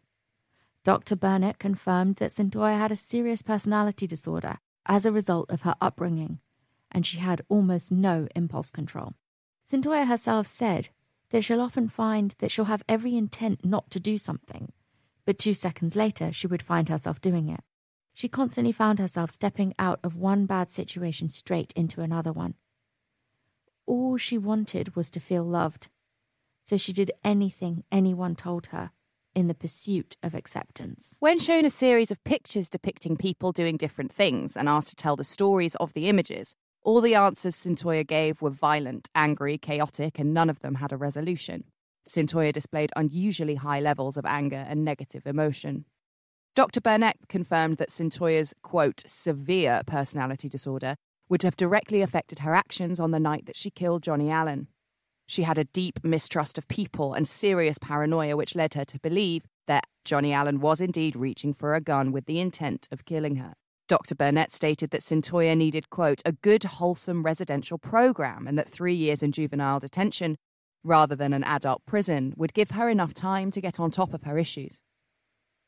Dr. Bernet confirmed that Cyntoia had a serious personality disorder as a result of her upbringing, and she had almost no impulse control. Cyntoia herself said that she'll often find that she'll have every intent not to do something, but two seconds later she would find herself doing it. She constantly found herself stepping out of one bad situation straight into another one. All she wanted was to feel loved, so she did anything anyone told her in the pursuit of acceptance. When shown a series of pictures depicting people doing different things and asked to tell the stories of the images, all the answers Cyntoia gave were violent, angry, chaotic, and none of them had a resolution. Cyntoia displayed unusually high levels of anger and negative emotion. Dr. Bernet confirmed that Cyntoia's, quote, severe personality disorder would have directly affected her actions on the night that she killed Johnny Allen. She had a deep mistrust of people and serious paranoia, which led her to believe that Johnny Allen was indeed reaching for a gun with the intent of killing her. Dr. Bernet stated that Cyntoia needed, quote, a good, wholesome residential program and that three years in juvenile detention, rather than an adult prison, would give her enough time to get on top of her issues.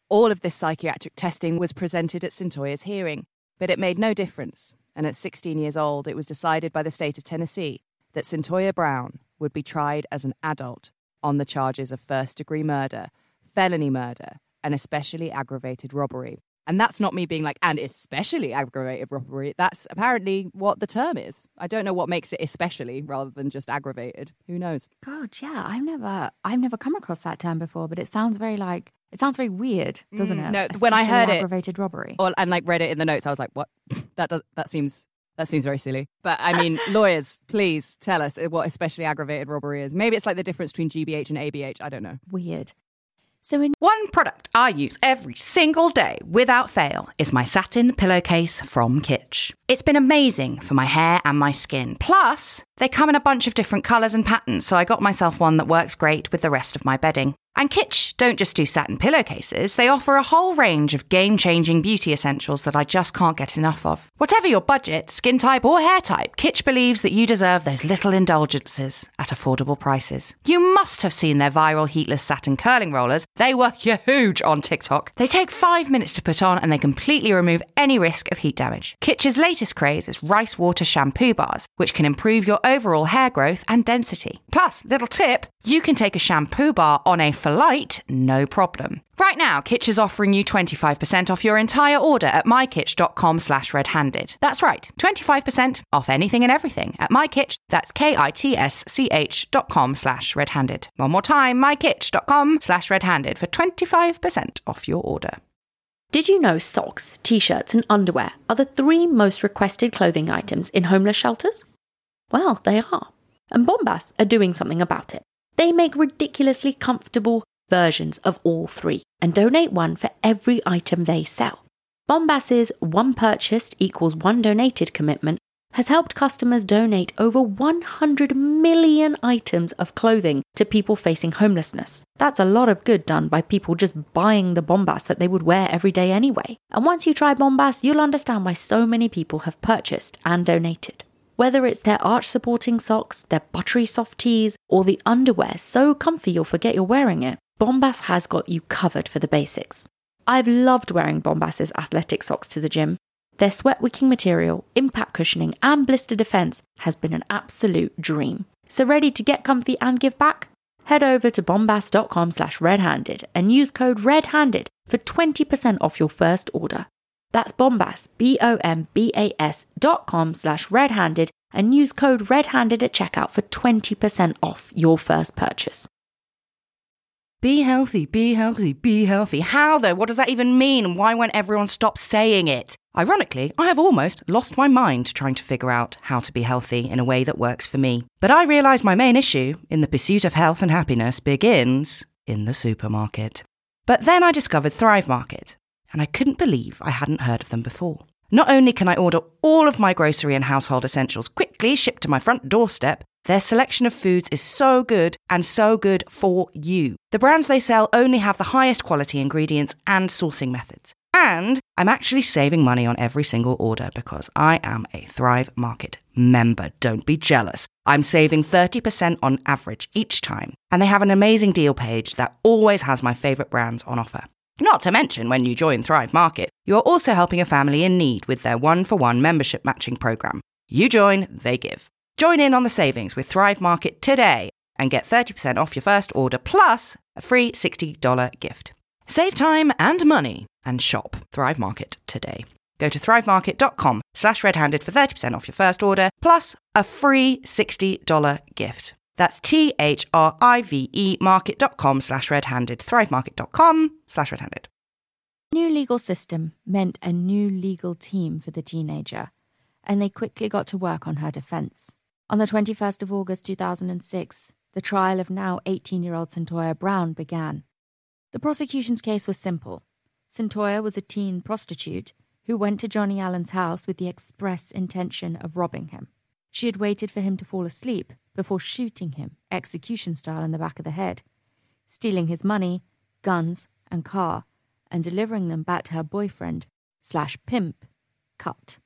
All of this psychiatric testing was presented at Cyntoia's hearing, but it made no difference, and at 16 years old, it was decided by the state of Tennessee that Cyntoia Brown would be tried as an adult on the charges of first degree murder, felony murder, and especially aggravated robbery. And that's not me being like, and especially aggravated robbery. That's apparently what the term is. I don't know what makes it especially rather than just aggravated. Who knows? God, yeah, I've never I've never come across that term before, but it sounds very like it sounds very weird, doesn't Mm, it? no, when I heard it- aggravated robbery. Or, and like read it in the notes, I was like, what? *laughs* that does that seems that seems very silly. But I mean, *laughs* lawyers, please tell us what especially aggravated robbery is. Maybe it's like the difference between GBH and ABH. I don't know. Weird. So in One product I use every single day without fail is my satin pillowcase from Kitsch. It's been amazing for my hair and my skin. Plus, they come in a bunch of different colours and patterns, so I got myself one that works great with the rest of my bedding. And Kitsch don't just do satin pillowcases, they offer a whole range of game changing beauty essentials that I just can't get enough of. Whatever your budget, skin type, or hair type, Kitsch believes that you deserve those little indulgences at affordable prices. You must have seen their viral heatless satin curling rollers. They were huge on TikTok. They take five minutes to put on and they completely remove any risk of heat damage. Kitsch's latest latest craze is rice water shampoo bars, which can improve your overall hair growth and density. Plus, little tip, you can take a shampoo bar on a flight, no problem. Right now, Kitsch is offering you 25% off your entire order at mykitsch.com slash redhanded. That's right, 25% off anything and everything at mykitsch, that's K-I-T-S-C-H dot com slash redhanded. One more time, mykitsch.com slash redhanded for 25% off your order. Did you know socks, t shirts, and underwear are the three most requested clothing items in homeless shelters? Well, they are. And Bombas are doing something about it. They make ridiculously comfortable versions of all three and donate one for every item they sell. Bombas's one purchased equals one donated commitment has helped customers donate over 100 million items of clothing to people facing homelessness. That's a lot of good done by people just buying the Bombas that they would wear every day anyway. And once you try Bombas, you'll understand why so many people have purchased and donated. Whether it's their arch supporting socks, their buttery soft tees, or the underwear so comfy you'll forget you're wearing it, Bombas has got you covered for the basics. I've loved wearing Bombas's athletic socks to the gym. Their sweat wicking material, impact cushioning, and blister defense has been an absolute dream. So ready to get comfy and give back? Head over to bombas.com slash redhanded and use code redhanded for 20% off your first order. That's bombas, B-O-M-B-A-S dot com slash redhanded and use code redhanded at checkout for 20% off your first purchase. Be healthy, be healthy, be healthy. How though? What does that even mean? Why won't everyone stop saying it? Ironically, I have almost lost my mind trying to figure out how to be healthy in a way that works for me. But I realise my main issue in the pursuit of health and happiness begins in the supermarket. But then I discovered Thrive Market, and I couldn't believe I hadn't heard of them before. Not only can I order all of my grocery and household essentials quickly shipped to my front doorstep, their selection of foods is so good and so good for you. The brands they sell only have the highest quality ingredients and sourcing methods. And I'm actually saving money on every single order because I am a Thrive Market member. Don't be jealous. I'm saving 30% on average each time. And they have an amazing deal page that always has my favorite brands on offer. Not to mention, when you join Thrive Market, you're also helping a family in need with their one for one membership matching program. You join, they give. Join in on the savings with Thrive Market today and get 30% off your first order plus a free $60 gift. Save time and money and shop Thrive Market today. Go to thrivemarket.com slash redhanded for 30% off your first order plus a free $60 gift. That's T-H-R-I-V-E market.com slash redhanded. Thrivemarket.com slash redhanded. New legal system meant a new legal team for the teenager, and they quickly got to work on her defense. On the 21st of August 2006, the trial of now 18 year old Cyntoia Brown began. The prosecution's case was simple. Cyntoia was a teen prostitute who went to Johnny Allen's house with the express intention of robbing him. She had waited for him to fall asleep before shooting him, execution style, in the back of the head, stealing his money, guns, and car, and delivering them back to her boyfriend slash pimp, Cut.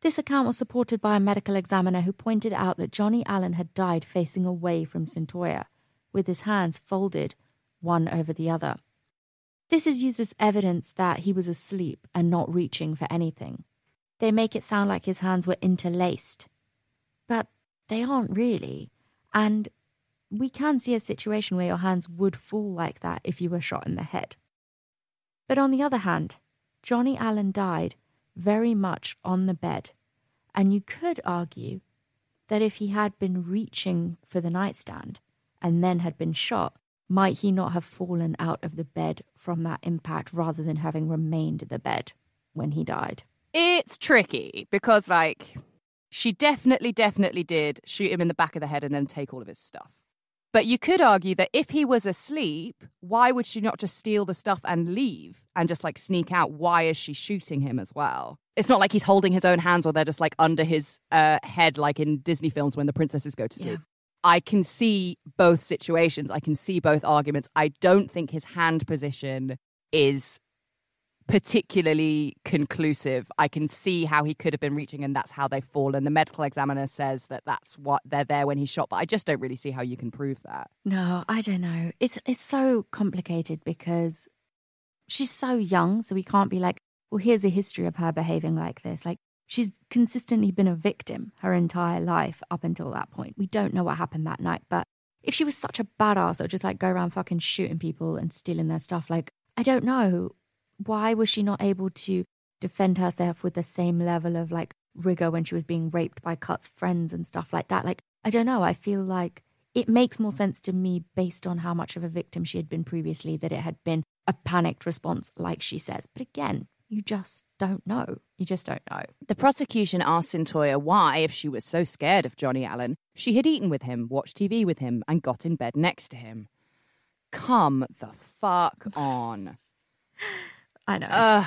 This account was supported by a medical examiner who pointed out that Johnny Allen had died facing away from Cyntoia, with his hands folded one over the other. This is used as evidence that he was asleep and not reaching for anything. They make it sound like his hands were interlaced, but they aren't really. And we can see a situation where your hands would fall like that if you were shot in the head. But on the other hand, Johnny Allen died very much on the bed. And you could argue that if he had been reaching for the nightstand and then had been shot, might he not have fallen out of the bed from that impact rather than having remained in the bed when he died? It's tricky because, like, she definitely, definitely did shoot him in the back of the head and then take all of his stuff. But you could argue that if he was asleep, why would she not just steal the stuff and leave and just like sneak out? Why is she shooting him as well? It's not like he's holding his own hands or they're just like under his uh, head, like in Disney films when the princesses go to sleep. Yeah. I can see both situations. I can see both arguments. I don't think his hand position is particularly conclusive. I can see how he could have been reaching, and that's how they fall. And the medical examiner says that that's what they're there when he's shot. But I just don't really see how you can prove that. No, I don't know. It's it's so complicated because she's so young, so we can't be like, well, here's a history of her behaving like this. Like She's consistently been a victim her entire life up until that point. We don't know what happened that night, but if she was such a badass or just like go around fucking shooting people and stealing their stuff, like, I don't know. Why was she not able to defend herself with the same level of like rigor when she was being raped by Cut's friends and stuff like that? Like, I don't know. I feel like it makes more sense to me based on how much of a victim she had been previously that it had been a panicked response, like she says. But again, you just don't know. You just don't know. The prosecution asked Cyntoia why, if she was so scared of Johnny Allen, she had eaten with him, watched TV with him, and got in bed next to him. Come the fuck *sighs* on. I know. Uh,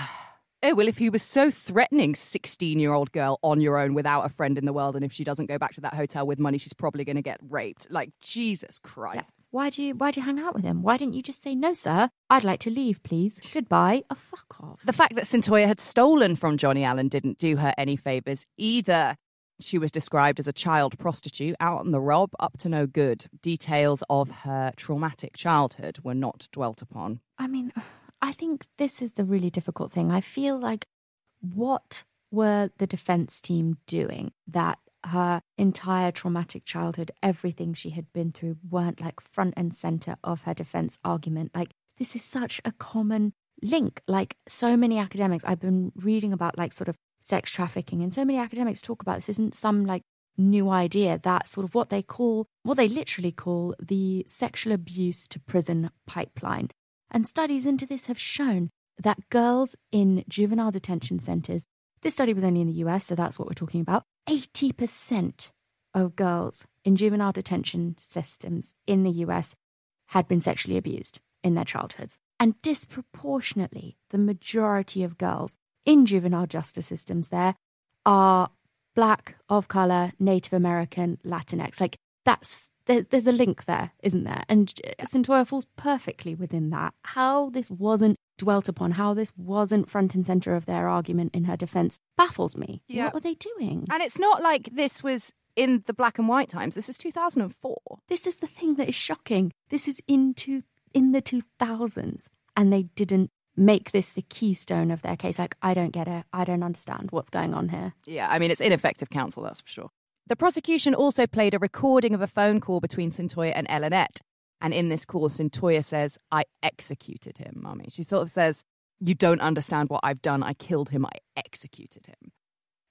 oh, well, if he was so threatening, 16 year old girl on your own without a friend in the world, and if she doesn't go back to that hotel with money, she's probably going to get raped. Like, Jesus Christ. Yeah. Why'd you, why'd you hang out with him? Why didn't you just say, no, sir, I'd like to leave, please? Goodbye. Oh, fuck off. The fact that Cyntoia had stolen from Johnny Allen didn't do her any favours either. She was described as a child prostitute out on the rob, up to no good. Details of her traumatic childhood were not dwelt upon. I mean, I think this is the really difficult thing. I feel like what were the defense team doing that her entire traumatic childhood, everything she had been through, weren't like front and center of her defense argument? Like, this is such a common link. Like, so many academics, I've been reading about like sort of sex trafficking, and so many academics talk about this isn't some like new idea that sort of what they call, what they literally call the sexual abuse to prison pipeline. And studies into this have shown that girls in juvenile detention centers, this study was only in the US, so that's what we're talking about, 80% of girls in juvenile detention systems in the US had been sexually abused in their childhoods. And disproportionately, the majority of girls in juvenile justice systems there are black, of color, Native American, Latinx. Like that's there, there's a link there, isn't there? And. Cyntoia falls perfectly within that. How this wasn't dwelt upon, how this wasn't front and center of their argument in her defense, baffles me. Yeah. What were they doing? And it's not like this was in the black and white times. This is 2004. This is the thing that is shocking. This is into in the 2000s, and they didn't make this the keystone of their case. Like, I don't get it. I don't understand what's going on here. Yeah, I mean, it's ineffective counsel, that's for sure. The prosecution also played a recording of a phone call between Cyntoia and Ellenette. And in this call, Cyntoia says, I executed him, mummy. She sort of says, You don't understand what I've done. I killed him. I executed him.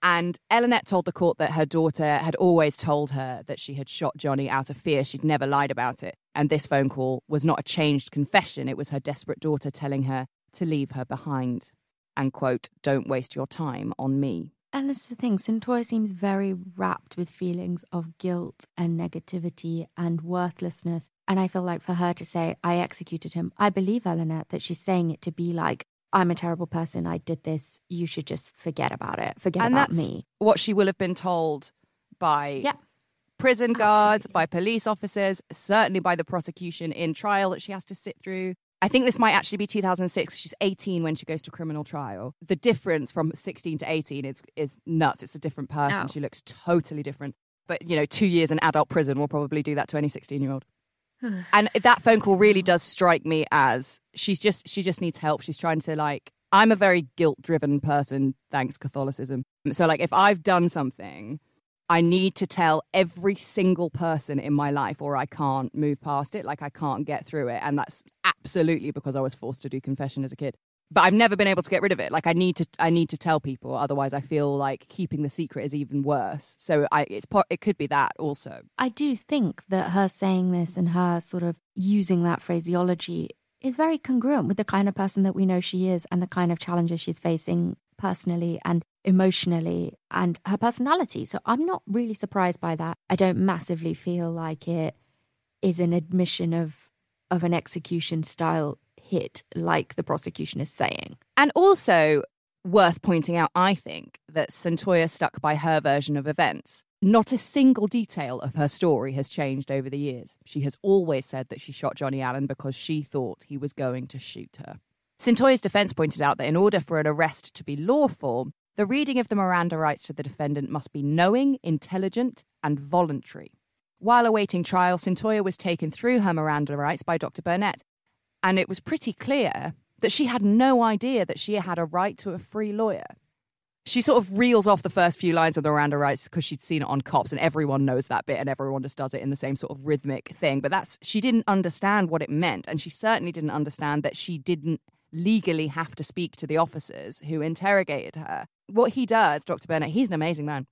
And Ellenette told the court that her daughter had always told her that she had shot Johnny out of fear. She'd never lied about it. And this phone call was not a changed confession. It was her desperate daughter telling her to leave her behind and, quote, don't waste your time on me. And this is the thing, Cyntoia seems very wrapped with feelings of guilt and negativity and worthlessness. And I feel like for her to say, I executed him, I believe Ellenette that she's saying it to be like, I'm a terrible person. I did this. You should just forget about it. Forget and about that's me. What she will have been told by yeah. prison guards, Absolutely. by police officers, certainly by the prosecution in trial that she has to sit through. I think this might actually be 2006. She's 18 when she goes to criminal trial. The difference from 16 to 18 is is nuts. It's a different person. She looks totally different. But you know, two years in adult prison will probably do that to any 16 year old. *sighs* and that phone call really does strike me as she's just she just needs help. She's trying to like. I'm a very guilt driven person, thanks Catholicism. So like, if I've done something I need to tell every single person in my life, or I can't move past it. Like I can't get through it. And that's absolutely because I was forced to do confession as a kid. But I've never been able to get rid of it. Like I need to, I need to tell people. Otherwise, I feel like keeping the secret is even worse. So I, it's, it could be that also. I do think that her saying this and her sort of using that phraseology is very congruent with the kind of person that we know she is and the kind of challenges she's facing personally and emotionally and her personality. So I'm not really surprised by that. I don't massively feel like it is an admission of of an execution style hit like the prosecution is saying. And also worth pointing out, I think, that Cyntoia stuck by her version of events. Not a single detail of her story has changed over the years. She has always said that she shot Johnny Allen because she thought he was going to shoot her. Cyntoia's defense pointed out that in order for an arrest to be lawful, the reading of the Miranda rights to the defendant must be knowing, intelligent, and voluntary. While awaiting trial, Cyntoia was taken through her Miranda rights by Dr. Bernet, and it was pretty clear that she had no idea that she had a right to a free lawyer. She sort of reels off the first few lines of the Miranda rights because she'd seen it on cops and everyone knows that bit and everyone just does it in the same sort of rhythmic thing. But that's she didn't understand what it meant. And she certainly didn't understand that she didn't legally have to speak to the officers who interrogated her. What he does, Dr. Bernet, he's an amazing man.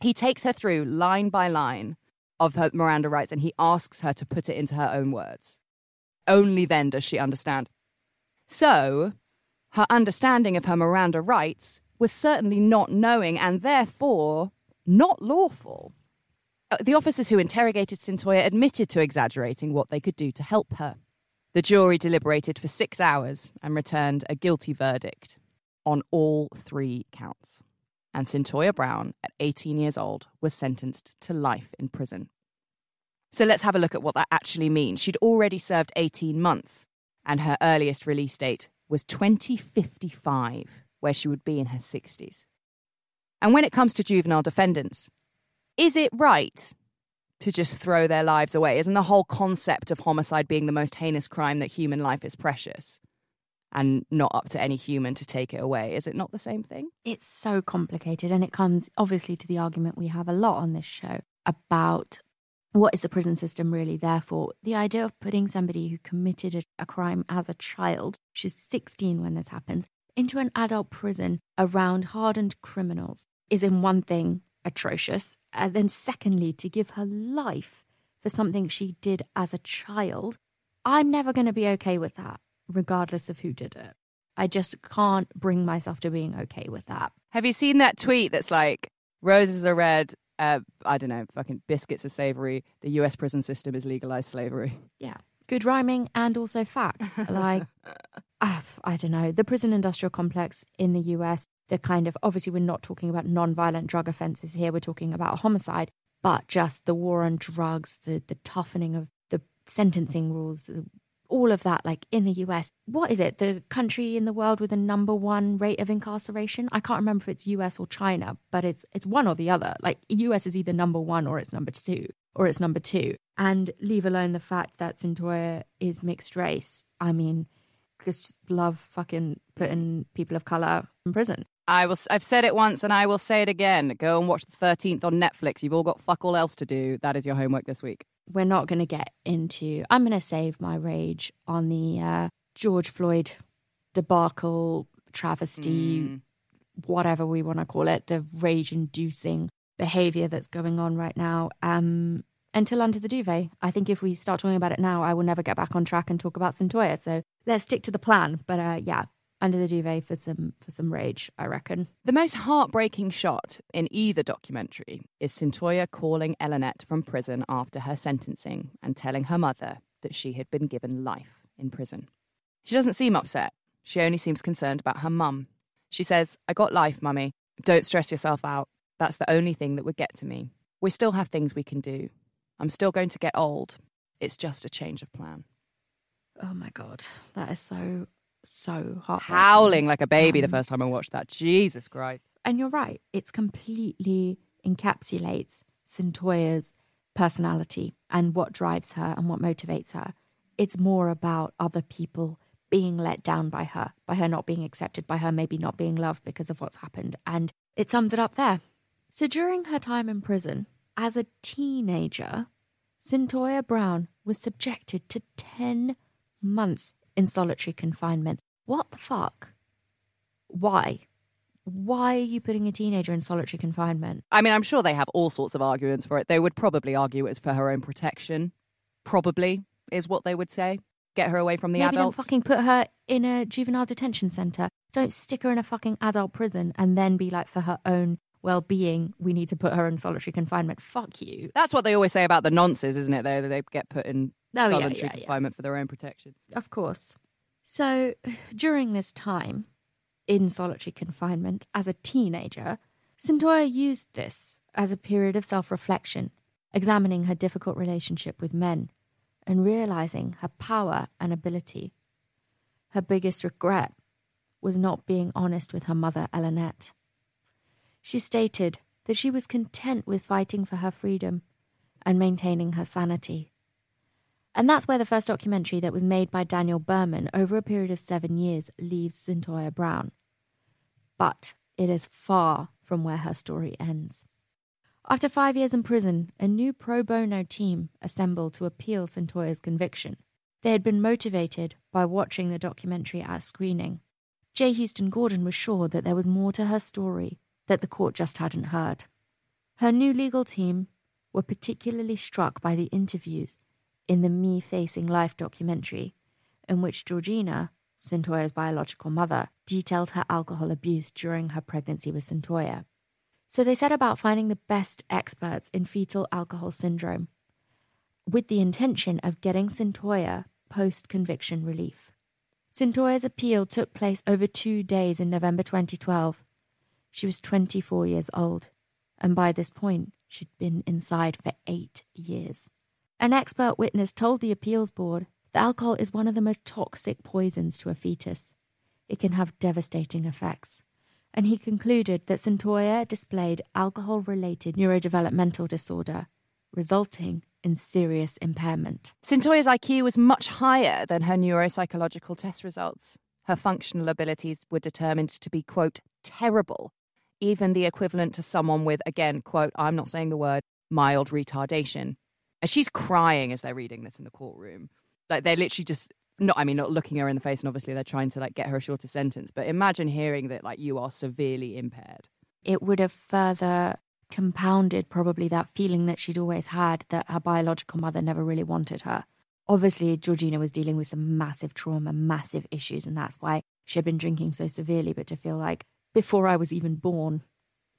He takes her through line by line of her Miranda rights and he asks her to put it into her own words. Only then does she understand. So, her understanding of her Miranda rights was certainly not knowing and therefore not lawful. Uh, The officers who interrogated Cyntoia admitted to exaggerating what they could do to help her. The jury deliberated for six hours and returned a guilty verdict on all three counts. And Cyntoia Brown, at 18 years old, was sentenced to life in prison. So let's have a look at what that actually means. She'd already served 18 months, and her earliest release date was 2055, where she would be in her 60s. And when it comes to juvenile defendants, is it right to just throw their lives away? Isn't the whole concept of homicide being the most heinous crime that human life is precious and not up to any human to take it away? Is it not the same thing? It's so complicated, and it comes obviously to the argument we have a lot on this show about what is the prison system really there for? The idea of putting somebody who committed a, a crime as a child, she's 16 when this happens, into an adult prison around hardened criminals is in one thing atrocious. And then, secondly, to give her life for something she did as a child, I'm never going to be okay with that, regardless of who did it. I just can't bring myself to being okay with that. Have you seen that tweet that's like, roses are red, uh, I don't know, fucking biscuits are savory, the US prison system is legalized slavery? Yeah. Good rhyming and also facts. *laughs* like, ah, I don't know, the prison industrial complex in the US, the kind of, obviously, we're not talking about non violent drug offenses here, we're talking about homicide, but just the war on drugs, the, the toughening of the sentencing rules, the, all of that, like in the US. What is it? The country in the world with the number one rate of incarceration? I can't remember if it's US or China, but it's it's one or the other. Like US is either number one or it's number two, or it's number two. And leave alone the fact that Cyntoia is mixed race. I mean, just love fucking putting people of color in prison. I will. I've said it once, and I will say it again. Go and watch the Thirteenth on Netflix. You've all got fuck all else to do. That is your homework this week. We're not going to get into. I'm going to save my rage on the uh, George Floyd debacle, travesty, whatever we want to call it, the rage-inducing behavior that's going on right now. Um, until under the duvet. I think if we start talking about it now, I will never get back on track and talk about Cyntoia. So let's stick to the plan. But uh, yeah, under the duvet for some for some rage, I reckon. The most heartbreaking shot in either documentary is Cyntoia calling Ellenette from prison after her sentencing and telling her mother that she had been given life in prison. She doesn't seem upset. She only seems concerned about her mum. She says, I got life, mummy. Don't stress yourself out. That's the only thing that would get to me. We still have things we can do. I'm still going to get old. It's just a change of plan. Oh my god, that is so so heartbreaking. Howling like a baby the Um, first time I watched that. Jesus Christ. And you're right. It's completely encapsulates Cyntoia's personality and what drives her and what motivates her. It's more about other people being let down by her, by her not being accepted, by her maybe not being loved because of what's happened. And it sums it up there. So during her time in prison, as a teenager, Cyntoia Brown was subjected to 10 months in solitary confinement. What the fuck? Why? Why are you putting a teenager in solitary confinement? I mean, I'm sure they have all sorts of arguments for it. They would probably argue it's for her own protection. Probably is what they would say. Get her away from the Maybe adults. then fucking put her in a juvenile detention center. Don't stick her in a fucking adult prison and then be like, for her own well being, we need to put her in solitary confinement. Fuck you. That's what they always say about the nonces, isn't it? Though that they get put in Oh, solitary yeah, yeah. confinement for their own protection. Of course. So *sighs* during this time in solitary confinement as a teenager, Cyntoia used this as a period of self reflection, examining her difficult relationship with men and realizing her power and ability. Her biggest regret was not being honest with her mother, Ellenette. She stated that she was content with fighting for her freedom and maintaining her sanity. And that's where the first documentary that was made by Daniel Birman over a period of seven years leaves Cyntoia Brown. But it is far from where her story ends. After five years in prison, a new pro bono team assembled to appeal Cyntoia's conviction. They had been motivated by watching the documentary at screening. J. Houston Gordon was sure that there was more to her story that the court just hadn't heard. Her new legal team were particularly struck by the interviews in the Me Facing Life documentary, in which Georgina, Cyntoia's biological mother, detailed her alcohol abuse during her pregnancy with Cyntoia. So they set about finding the best experts in fetal alcohol syndrome with the intention of getting Cyntoia post conviction relief. Cyntoia's appeal took place over two days in November 2012. She was 24 years old, and by this point, she'd been inside for eight years. An expert witness told the appeals board that alcohol is one of the most toxic poisons to a fetus. It can have devastating effects. And he concluded that Cyntoia displayed alcohol related neurodevelopmental disorder, resulting in serious impairment. Cyntoia's IQ was much higher than her neuropsychological test results. Her functional abilities were determined to be, quote, terrible, even the equivalent to someone with, again, quote, I'm not saying the word, mild retardation. And she's crying as they're reading this in the courtroom. Like they're literally just not I mean not looking her in the face and obviously they're trying to like get her a shorter sentence, but imagine hearing that like you are severely impaired. It would have further compounded probably that feeling that she'd always had that her biological mother never really wanted her. Obviously, Georgina was dealing with some massive trauma, massive issues, and that's why she had been drinking so severely. But to feel like before I was even born,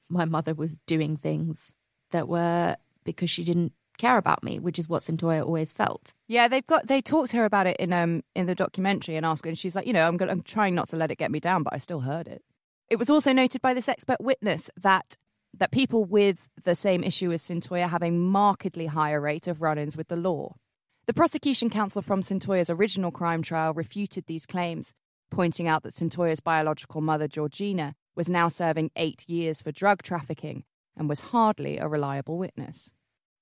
my mother was doing things that were because she didn't care about me, which is what Cyntoia always felt. Yeah, they've got they talked to her about it in um in the documentary and asked her, and she's like, you know, I'm gonna, I'm trying not to let it get me down, but I still heard it. It was also noted by this expert witness that that people with the same issue as Cyntoia have a markedly higher rate of run-ins with the law. The prosecution counsel from Cyntoia's original crime trial refuted these claims, pointing out that Cyntoia's biological mother, Georgina, was now serving eight years for drug trafficking and was hardly a reliable witness.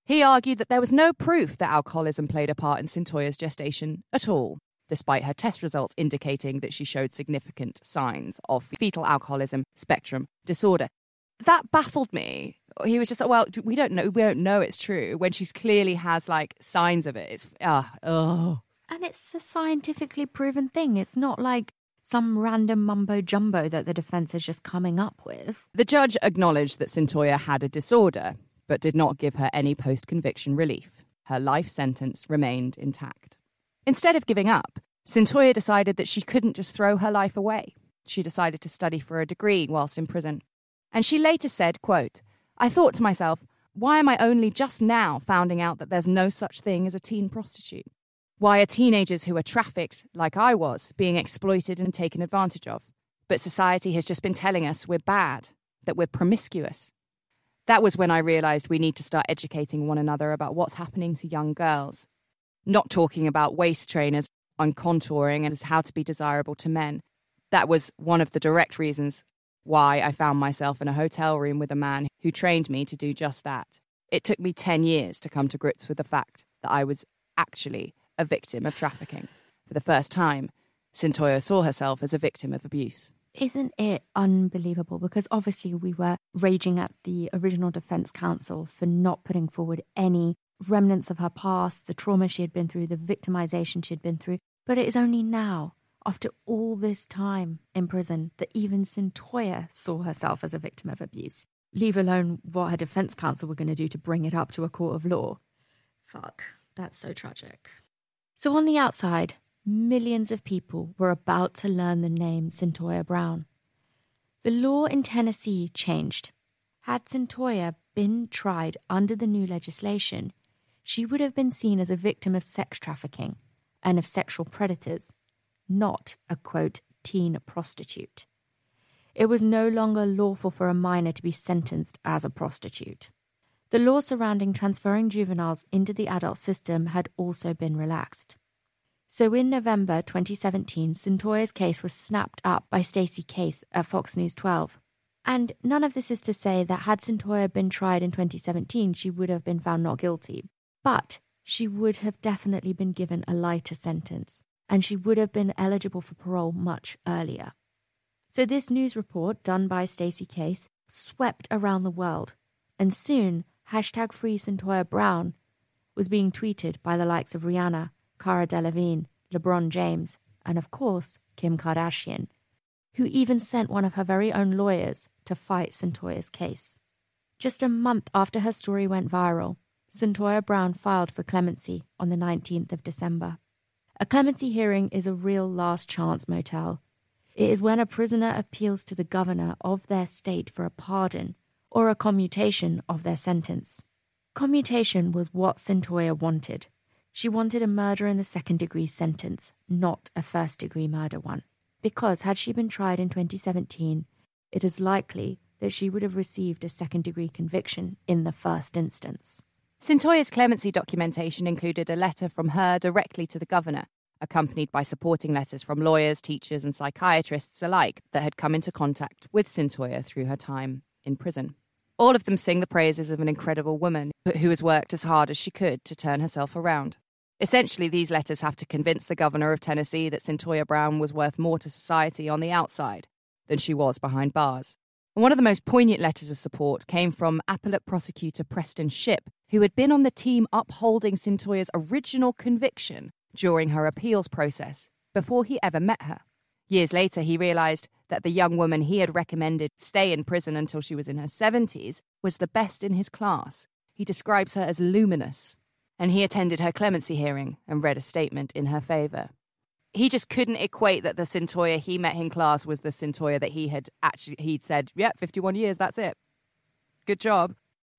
He argued that there was no proof that alcoholism played a part in Cyntoia's gestation at all, despite her test results indicating that she showed significant signs of fetal alcoholism spectrum disorder. That baffled me. He was just like, well, we don't know. We don't know it's true when she clearly has like signs of it. It's ah, oh. And it's a scientifically proven thing. It's not like some random mumbo jumbo that the defense is just coming up with. The judge acknowledged that Cyntoia had a disorder, but did not give her any post conviction relief. Her life sentence remained intact. Instead of giving up, Cyntoia decided that she couldn't just throw her life away. She decided to study for a degree whilst in prison. And she later said, quote, I thought to myself, why am I only just now finding out that there's no such thing as a teen prostitute? Why are teenagers who are trafficked, like I was, being exploited and taken advantage of? But society has just been telling us we're bad, that we're promiscuous, that was when I realized we need to start educating one another about what's happening to young girls. Not talking about waist trainers on contouring and how to be desirable to men. That was one of the direct reasons why I found myself in a hotel room with a man who trained me to do just that. It took me 10 years to come to grips with the fact that I was actually a victim of trafficking. For the first time, Cyntoia saw herself as a victim of abuse isn't it unbelievable? Because obviously we were raging at the original defense counsel for not putting forward any remnants of her past, the trauma she had been through, the victimization she had been through. But it is only now, after all this time in prison, that even Cyntoia saw herself as a victim of abuse, leave alone what her defense counsel were going to do to bring it up to a court of law. Fuck, that's so tragic. So on the outside, millions of people were about to learn the name Cyntoia Brown. The law in Tennessee changed. Had Cyntoia been tried under the new legislation, she would have been seen as a victim of sex trafficking and of sexual predators, not a quote, teen prostitute. It was no longer lawful for a minor to be sentenced as a prostitute. The law surrounding transferring juveniles into the adult system had also been relaxed. So in November 2017, Cyntoia's case was snapped up by Stacey Case at Fox News 12. And none of this is to say that had Cyntoia been tried in 2017, she would have been found not guilty. But she would have definitely been given a lighter sentence, and she would have been eligible for parole much earlier. So this news report done by Stacey Case swept around the world, and soon hashtag free Cyntoia Brown was being tweeted by the likes of Rihanna, Cara Delevingne, LeBron James, and of course, Kim Kardashian, who even sent one of her very own lawyers to fight Cyntoia's case. Just a month after her story went viral, Cyntoia Brown filed for clemency on the 19th of December. A clemency hearing is a real last chance motel. It is when a prisoner appeals to the governor of their state for a pardon or a commutation of their sentence. Commutation was what Cyntoia wanted. She wanted a murder in the second degree sentence, not a first degree murder one. Because had she been tried in 2017, it is likely that she would have received a second degree conviction in the first instance. Cyntoia's clemency documentation included a letter from her directly to the governor, accompanied by supporting letters from lawyers, teachers, and psychiatrists alike that had come into contact with Cyntoia through her time in prison. All of them sing the praises of an incredible woman who has worked as hard as she could to turn herself around. Essentially, these letters have to convince the governor of Tennessee that Cyntoia Brown was worth more to society on the outside than she was behind bars. And one of the most poignant letters of support came from appellate prosecutor Preston Shipp, who had been on the team upholding Cyntoia's original conviction during her appeals process before he ever met her. Years later, he realised that the young woman he had recommended stay in prison until she was in her 70s was the best in his class. He describes her as luminous, and he attended her clemency hearing and read a statement in her favour he just couldn't equate that the Cyntoia he met in class was the Cyntoia that he had actually he'd said, yeah, 51 years, that's it. Good job.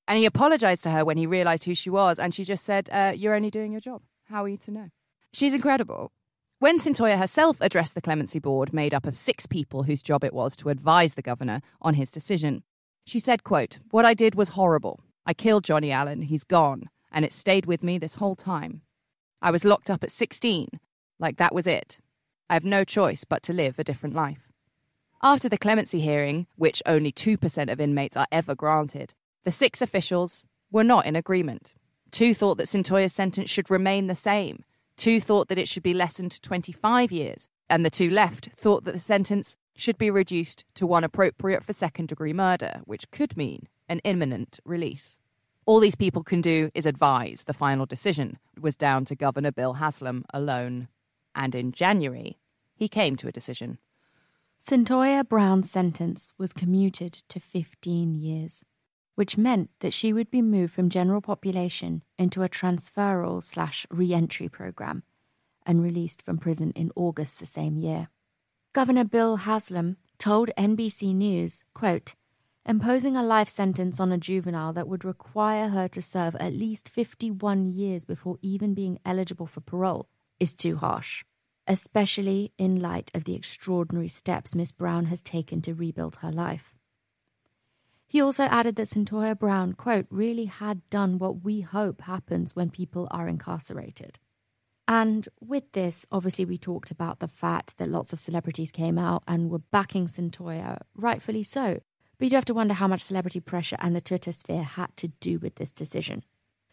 And he apologized to her when he realized who she was, and she just said, uh, You're only doing your job. How are you to know? She's incredible. When Cyntoia herself addressed the clemency board, made up of six people whose job it was to advise the governor on his decision, she said, quote, What I did was horrible. I killed Johnny Allen. He's gone. And it stayed with me this whole time. I was locked up at 16 like that was it. I have no choice but to live a different life. After the clemency hearing, which only 2% of inmates are ever granted, the six officials were not in agreement. Two thought that Cyntoia's sentence should remain the same. Two thought that it should be lessened to 25 years. And the two left thought that the sentence should be reduced to one appropriate for second degree murder, which could mean an imminent release. All these people can do is advise. The final decision was down to Governor Bill Haslam alone and in January, he came to a decision. Cyntoia Brown's sentence was commuted to 15 years, which meant that she would be moved from general population into a transferal slash re-entry program and released from prison in August the same year. Governor Bill Haslam told NBC News, quote, imposing a life sentence on a juvenile that would require her to serve at least 51 years before even being eligible for parole is too harsh especially in light of the extraordinary steps Miss Brown has taken to rebuild her life. He also added that Cyntoia Brown, quote, really had done what we hope happens when people are incarcerated. And with this, obviously, we talked about the fact that lots of celebrities came out and were backing Cyntoia, rightfully so. But you do have to wonder how much celebrity pressure and the Twitter sphere had to do with this decision.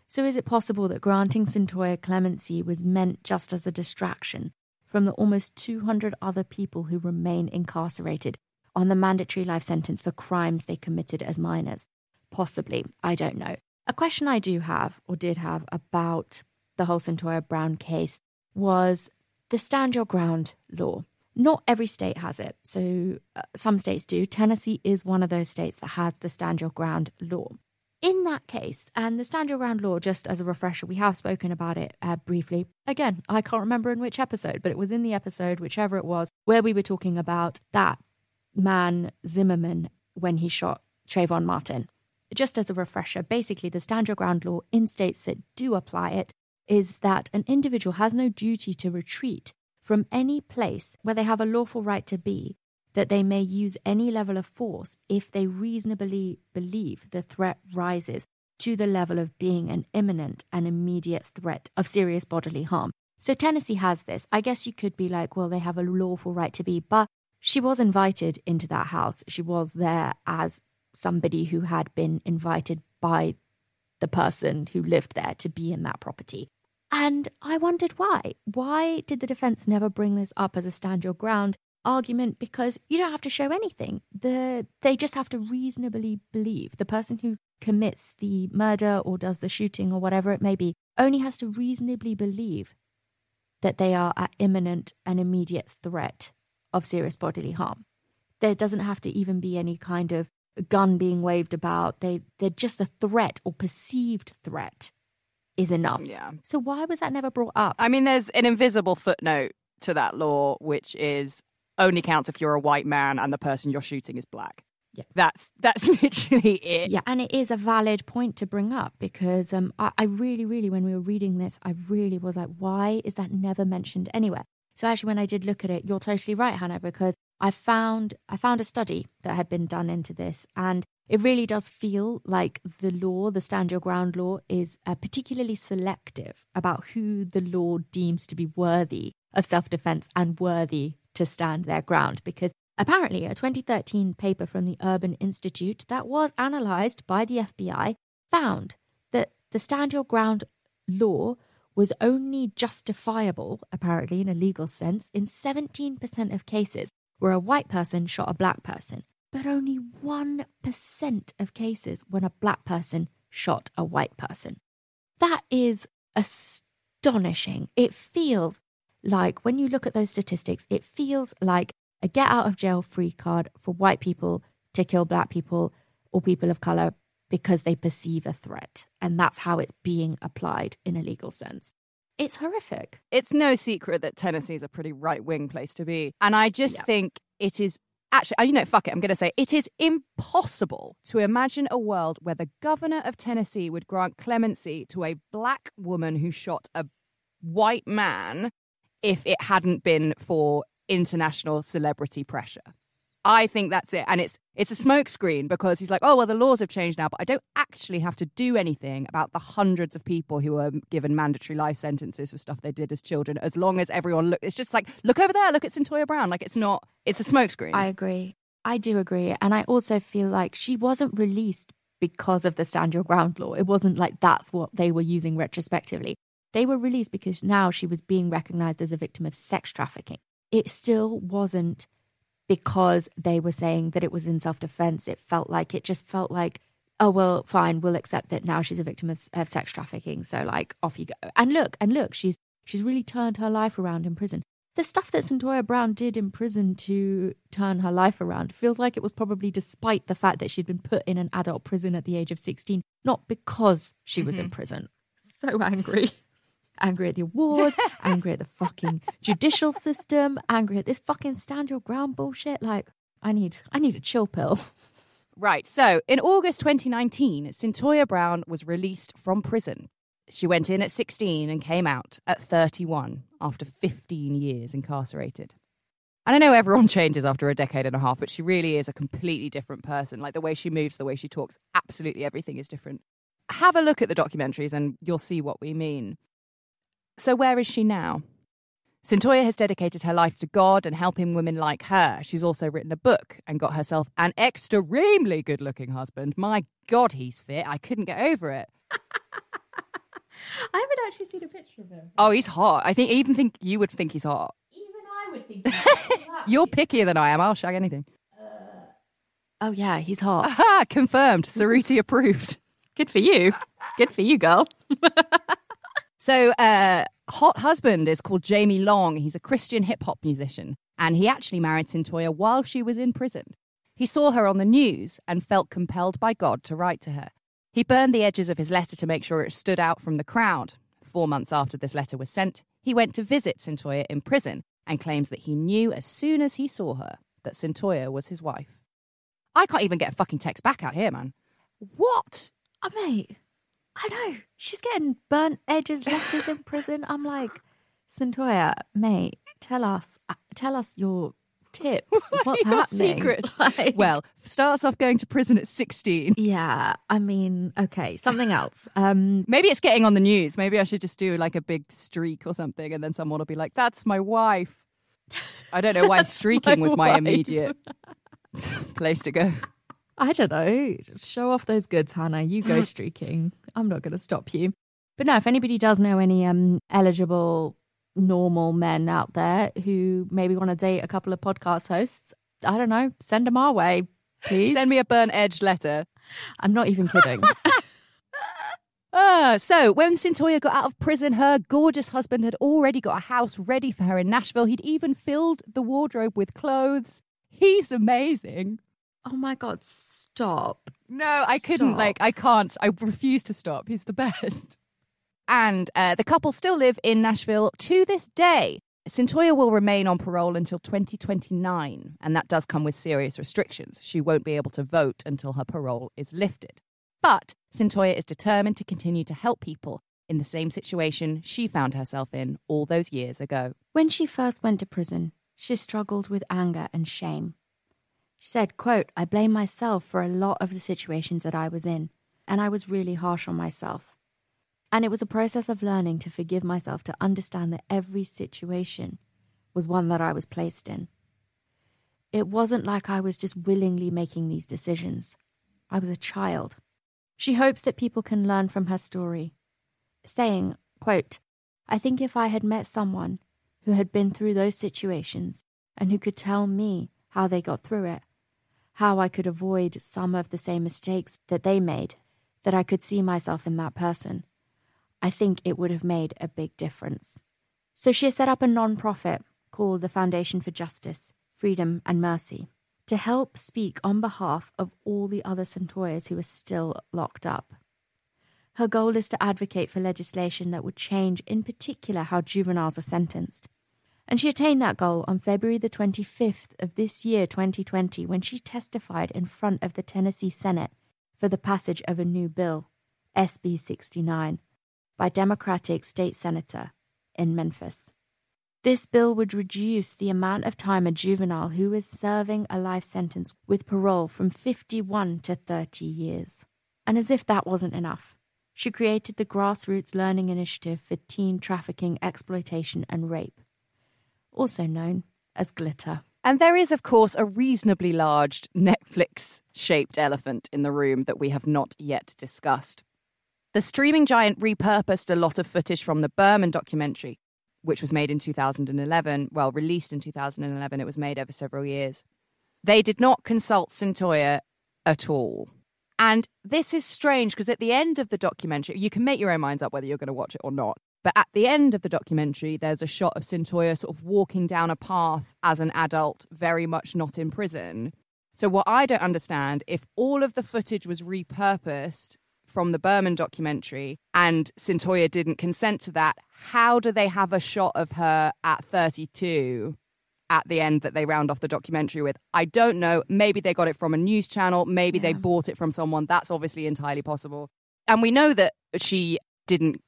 So, is it possible that granting Cyntoia clemency was meant just as a distraction from the almost 200 other people who remain incarcerated on the mandatory life sentence for crimes they committed as minors? Possibly, I don't know. A question I do have, or did have, about the whole Cyntoia Brown case was the stand your ground law. Not every state has it, so uh, some states do. Tennessee is one of those states that has the stand your ground law in that case, and the stand your ground law, just as a refresher, we have spoken about it uh, briefly. Again, I can't remember in which episode, but it was in the episode, whichever it was, where we were talking about that man Zimmerman when he shot Trayvon Martin. Just as a refresher, basically, the stand your ground law in states that do apply it is that an individual has no duty to retreat from any place where they have a lawful right to be that they may use any level of force if they reasonably believe the threat rises to the level of being an imminent and immediate threat of serious bodily harm. So Tennessee has this. I guess you could be like, well, they have a lawful right to be, but she was invited into that house. She was there as somebody who had been invited by the person who lived there to be in that property. And I wondered why. Why did the defense never bring this up as a stand your ground argument because you don't have to show anything. The they just have to reasonably believe the person who commits the murder or does the shooting or whatever it may be only has to reasonably believe that they are at imminent and immediate threat of serious bodily harm. There doesn't have to even be any kind of gun being waved about. They they're just the threat or perceived threat is enough. Yeah. So why was that never brought up? I mean, there's an invisible footnote to that law, which is only counts if you're a white man and the person you're shooting is black. Yeah. That's that's *laughs* literally it. Yeah, and it is a valid point to bring up because um, I, I really, really, when we were reading this, I really was like, why is that never mentioned anywhere? So actually, when I did look at it, you're totally right, Hannah, because I found I found a study that had been done into this, and it really does feel like the law, the stand your ground law, is uh, particularly selective about who the law deems to be worthy of self defense and worthy to stand their ground. Because apparently, a 2013 paper from the Urban Institute that was analysed by the FBI found that the stand your ground law was only justifiable, apparently in a legal sense, in 17% of cases where a white person shot a black person, but only 1% of cases when a black person shot a white person. That is astonishing. It feels like, when you look at those statistics, it feels like a get out of jail free card for white people to kill black people or people of color because they perceive a threat. And that's how it's being applied in a legal sense. It's horrific. It's no secret that Tennessee is a pretty right wing place to be. And I just Yeah. think it is actually, uh, you know, fuck it, I'm going to say it is impossible to imagine a world where the governor of Tennessee would grant clemency to a black woman who shot a white man if it hadn't been for international celebrity pressure. I think that's it. And it's it's a smokescreen because he's like, oh well the laws have changed now, but I don't actually have to do anything about the hundreds of people who were given mandatory life sentences for stuff they did as children, as long as everyone look it's just like, look over there, look at Cyntoia Brown. Like it's not it's a smokescreen. I agree. I do agree. And I also feel like she wasn't released because of the stand your ground law. It wasn't like that's what they were using retrospectively. They were released because now she was being recognized as a victim of sex trafficking. It still wasn't because they were saying that it was in self defense. It felt like, it just felt like, oh, well, fine, we'll accept that now she's a victim of, of sex trafficking. So, like, off you go. And look, and look, she's she's really turned her life around in prison. The stuff that Cyntoia Brown did in prison to turn her life around feels like it was probably despite the fact that she'd been put in an adult prison at the age of 16, not because she was in mm-hmm. prison. So angry. Angry at the awards, *laughs* angry at the fucking judicial system, angry at this fucking stand your ground bullshit. Like, I need I need a chill pill. *laughs* Right. So in August 2019, Cyntoia Brown was released from prison. She went in at 16 and came out at 31 after 15 years incarcerated. And I know everyone *laughs* changes after a decade and a half, but she really is a completely different person. Like the way she moves, the way she talks, absolutely everything is different. Have a look at the documentaries and you'll see what we mean. So, where is she now? Cyntoia has dedicated her life to God and helping women like her. She's also written a book and got herself an extremely good looking husband. My God, he's fit. I couldn't get over it. *laughs* I haven't actually seen a picture of him. Oh, he's hot. I think I even think you would think he's hot. Even I would think. *laughs* You're pickier than I am. I'll shag anything. Uh, oh yeah, he's hot. Aha, confirmed. Suruthi approved. Good for you. Good for you, girl. *laughs* So, uh, hot husband is called Jamie Long. He's a Christian hip hop musician, and he actually married Cyntoia while she was in prison. He saw her on the news and felt compelled by God to write to her. He burned the edges of his letter to make sure it stood out from the crowd. Four months after this letter was sent, he went to visit Cyntoia in prison and claims that he knew as soon as he saw her that Cyntoia was his wife. I can't even get a fucking text back out here, man. What? Oh, mate, I know. She's getting burnt edges letters in prison. I'm like, Cyntoia, mate, tell us, uh, tell us your tips. *laughs* What's Your happening? secrets. *laughs* Like- Well, starts off going to prison at 16. yeah. I mean, okay, something else. Um, Maybe it's getting on the news. Maybe I should just do like a big streak or something, and then someone will be like, "That's my wife." I don't know why *laughs* streaking was my wife. immediate place to go. I don't know. Show off those goods, Hannah. You go *laughs* streaking. I'm not going to stop you. But no, if anybody does know any um, eligible normal men out there who maybe want to date a couple of podcast hosts, I don't know, send them our way, please. Send me a burnt edge letter. I'm not even kidding. *laughs* Ah, so when Cyntoia got out of prison, her gorgeous husband had already got a house ready for her in Nashville. He'd even filled the wardrobe with clothes. He's amazing. Oh my God, stop. No, I couldn't. Like, I can't. I refuse to stop. He's the best. *laughs* And uh, the couple still live in Nashville to this day. Cyntoia will remain on parole until 2029, and that does come with serious restrictions. She won't be able to vote until her parole is lifted. But Cyntoia is determined to continue to help people in the same situation she found herself in all those years ago. When she first went to prison, she struggled with anger and shame. She said, quote, I blame myself for a lot of the situations that I was in, and I was really harsh on myself. And it was a process of learning to forgive myself to understand that every situation was one that I was placed in. It wasn't like I was just willingly making these decisions. I was a child. She hopes that people can learn from her story, saying, quote, I think if I had met someone who had been through those situations and who could tell me how they got through it, how I could avoid some of the same mistakes that they made, that I could see myself in that person, I think it would have made a big difference. So she has set up a non profit called the Foundation for Justice, Freedom and Mercy to help speak on behalf of all the other Cyntoias who are still locked up. Her goal is to advocate for legislation that would change, in particular, how juveniles are sentenced. And she attained that goal on February the 25th of this year, 2020, when she testified in front of the Tennessee Senate for the passage of a new bill, SB 69, by Democratic State Senator in Memphis. This bill would reduce the amount of time a juvenile who is serving a life sentence with parole from 51 to 30 years. And as if that wasn't enough, she created the Grassroots Learning Initiative for Teen Trafficking, Exploitation, and Rape, also known as Glitter. And there is, of course, a reasonably large Netflix shaped elephant in the room that we have not yet discussed. The streaming giant repurposed a lot of footage from the Birman documentary, which was made in 2011. Well, released in 2011, it was made over several years. They did not consult Cyntoia at all. And this is strange because at the end of the documentary, you can make your own minds up whether you're going to watch it or not. But at the end of the documentary, there's a shot of Cyntoia sort of walking down a path as an adult, very much not in prison. So, what I don't understand, if all of the footage was repurposed from the Birman documentary and Cyntoia didn't consent to that, how do they have a shot of her at 32 at the end that they round off the documentary with? I don't know. Maybe they got it from a news channel. Maybe they bought it from someone. That's obviously entirely possible. And we know that she didn't.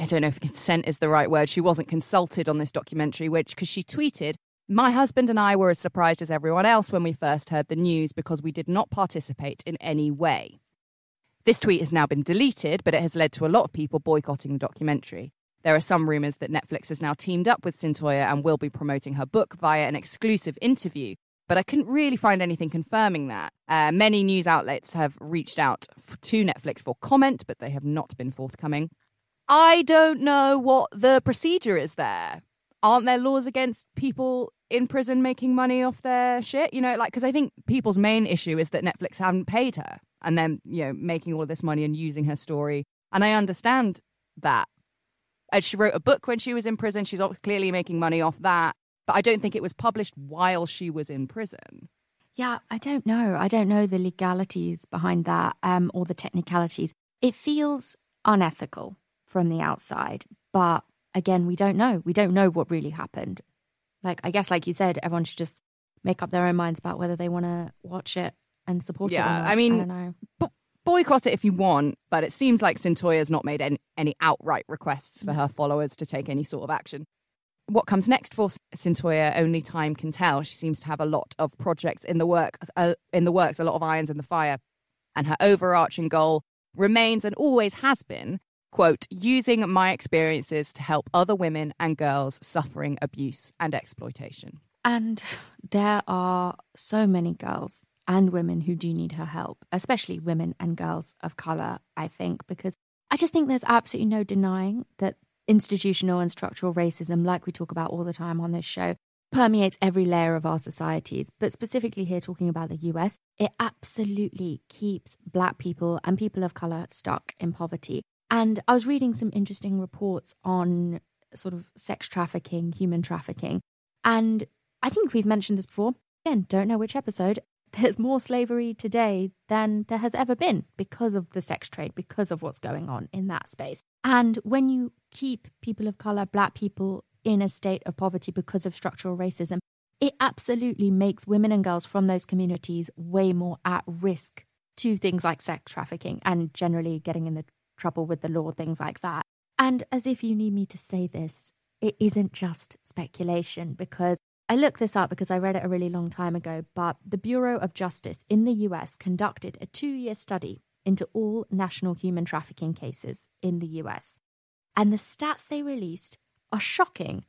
I don't know if consent is the right word. She wasn't consulted on this documentary, which, because she tweeted, My husband and I were as surprised as everyone else when we first heard the news because we did not participate in any way. This tweet has now been deleted, but it has led to a lot of people boycotting the documentary. There are some rumours that Netflix has now teamed up with Cyntoia and will be promoting her book via an exclusive interview, but I couldn't really find anything confirming that. Uh, many news outlets have reached out to Netflix for comment, but they have not been forthcoming. I don't know what the procedure is there. Aren't there laws against people in prison making money off their shit? You know, like, because I think people's main issue is that Netflix haven't paid her and then, you know, making all of this money and using her story. And I understand that. And she wrote a book when she was in prison. She's clearly making money off that. But I don't think it was published while she was in prison. Yeah, I don't know. I don't know the legalities behind that um, or the technicalities. It feels unethical from the outside, but again, we don't know. We don't know what really happened. Like, I guess, like you said, everyone should just make up their own minds about whether they want to watch it and support it. Yeah. I mean- I don't know. Bo- boycott it if you want, but it seems like Cyntoia's not made any, any outright requests for her followers to take any sort of action. What comes next for Cyntoia, only time can tell. She seems to have a lot of projects in the work, uh, in the works, a lot of irons in the fire, and her overarching goal remains and always has been, quote, using my experiences to help other women and girls suffering abuse and exploitation. And there are so many girls and women who do need her help, especially women and girls of color, I think, because I just think there's absolutely no denying that institutional and structural racism, like we talk about all the time on this show, permeates every layer of our societies. But specifically here, talking about the US, it absolutely keeps Black people and people of color stuck in poverty. And I was reading some interesting reports on sort of sex trafficking, human trafficking. And I think we've mentioned this before. Again, don't know which episode. *laughs* There's more slavery today than there has ever been because of the sex trade, because of what's going on in that space. And when you keep people of color, black people, in a state of poverty because of structural racism, it absolutely makes women and girls from those communities way more at risk to things like sex trafficking and generally getting in the trouble with the law, things like that. And as if you need me to say this, it isn't just speculation because I looked this up because I read it a really long time ago, but the Bureau of Justice in the US conducted a two year study into all national human trafficking cases in the US. And the stats they released are shocking,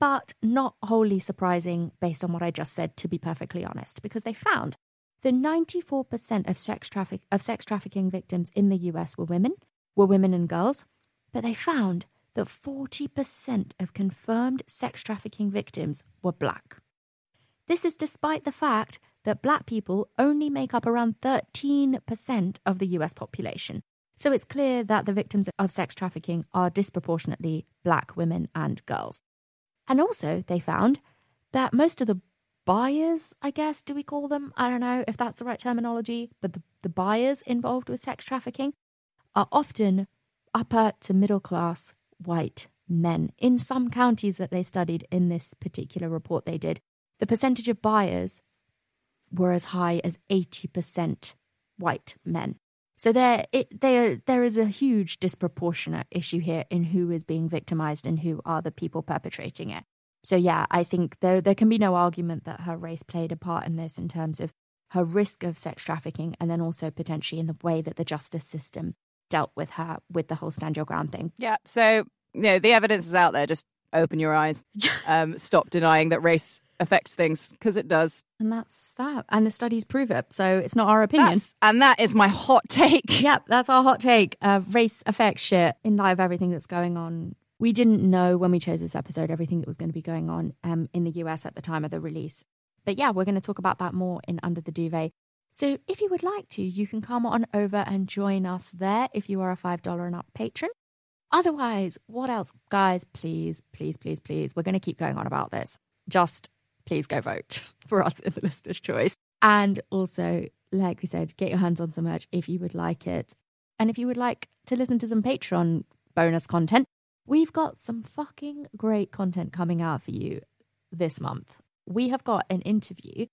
but not wholly surprising based on what I just said, to be perfectly honest, because they found that 94% of sex, traffic, of sex trafficking victims in the US were women, were women and girls, but they found that 40% of confirmed sex trafficking victims were black. This is despite the fact that black people only make up around 13% of the US population. So it's clear that the victims of sex trafficking are disproportionately black women and girls. And also, they found that most of the buyers, I guess, do we call them? I don't know if that's the right terminology, but the, the buyers involved with sex trafficking are often upper to middle class white men. In some counties that they studied in this particular report they did, the percentage of buyers were as high as 80% white men. So there, it, there, there is a huge disproportionate issue here in who is being victimized and who are the people perpetrating it. So yeah, I think there there can be no argument that her race played a part in this in terms of her risk of sex trafficking, and then also potentially in the way that the justice system dealt with her with the whole stand your ground thing. Yeah. So you know the evidence is out there. Just open your eyes. *laughs* Um, stop denying that race affects things because it does. And that's that. And the studies prove it. So it's not our opinion. That's, and that is my hot take. *laughs* Yep, that's our hot take. Uh, race affects shit in light of everything that's going on. We didn't know when we chose this episode everything that was going to be going on um, in the US at the time of the release. But yeah, we're going to talk about that more in Under the Duvet. So if you would like to, you can come on over and join us there if you are a $5 and up patron. Otherwise, what else? Guys, please, please, please, please, we're going to keep going on about this. Just please go vote *laughs* for us in the listener's choice. And also, like we said, get your hands on some merch if you would like it. And if you would like to listen to some Patreon bonus content, we've got some fucking great content coming out for you this month. We have got an interview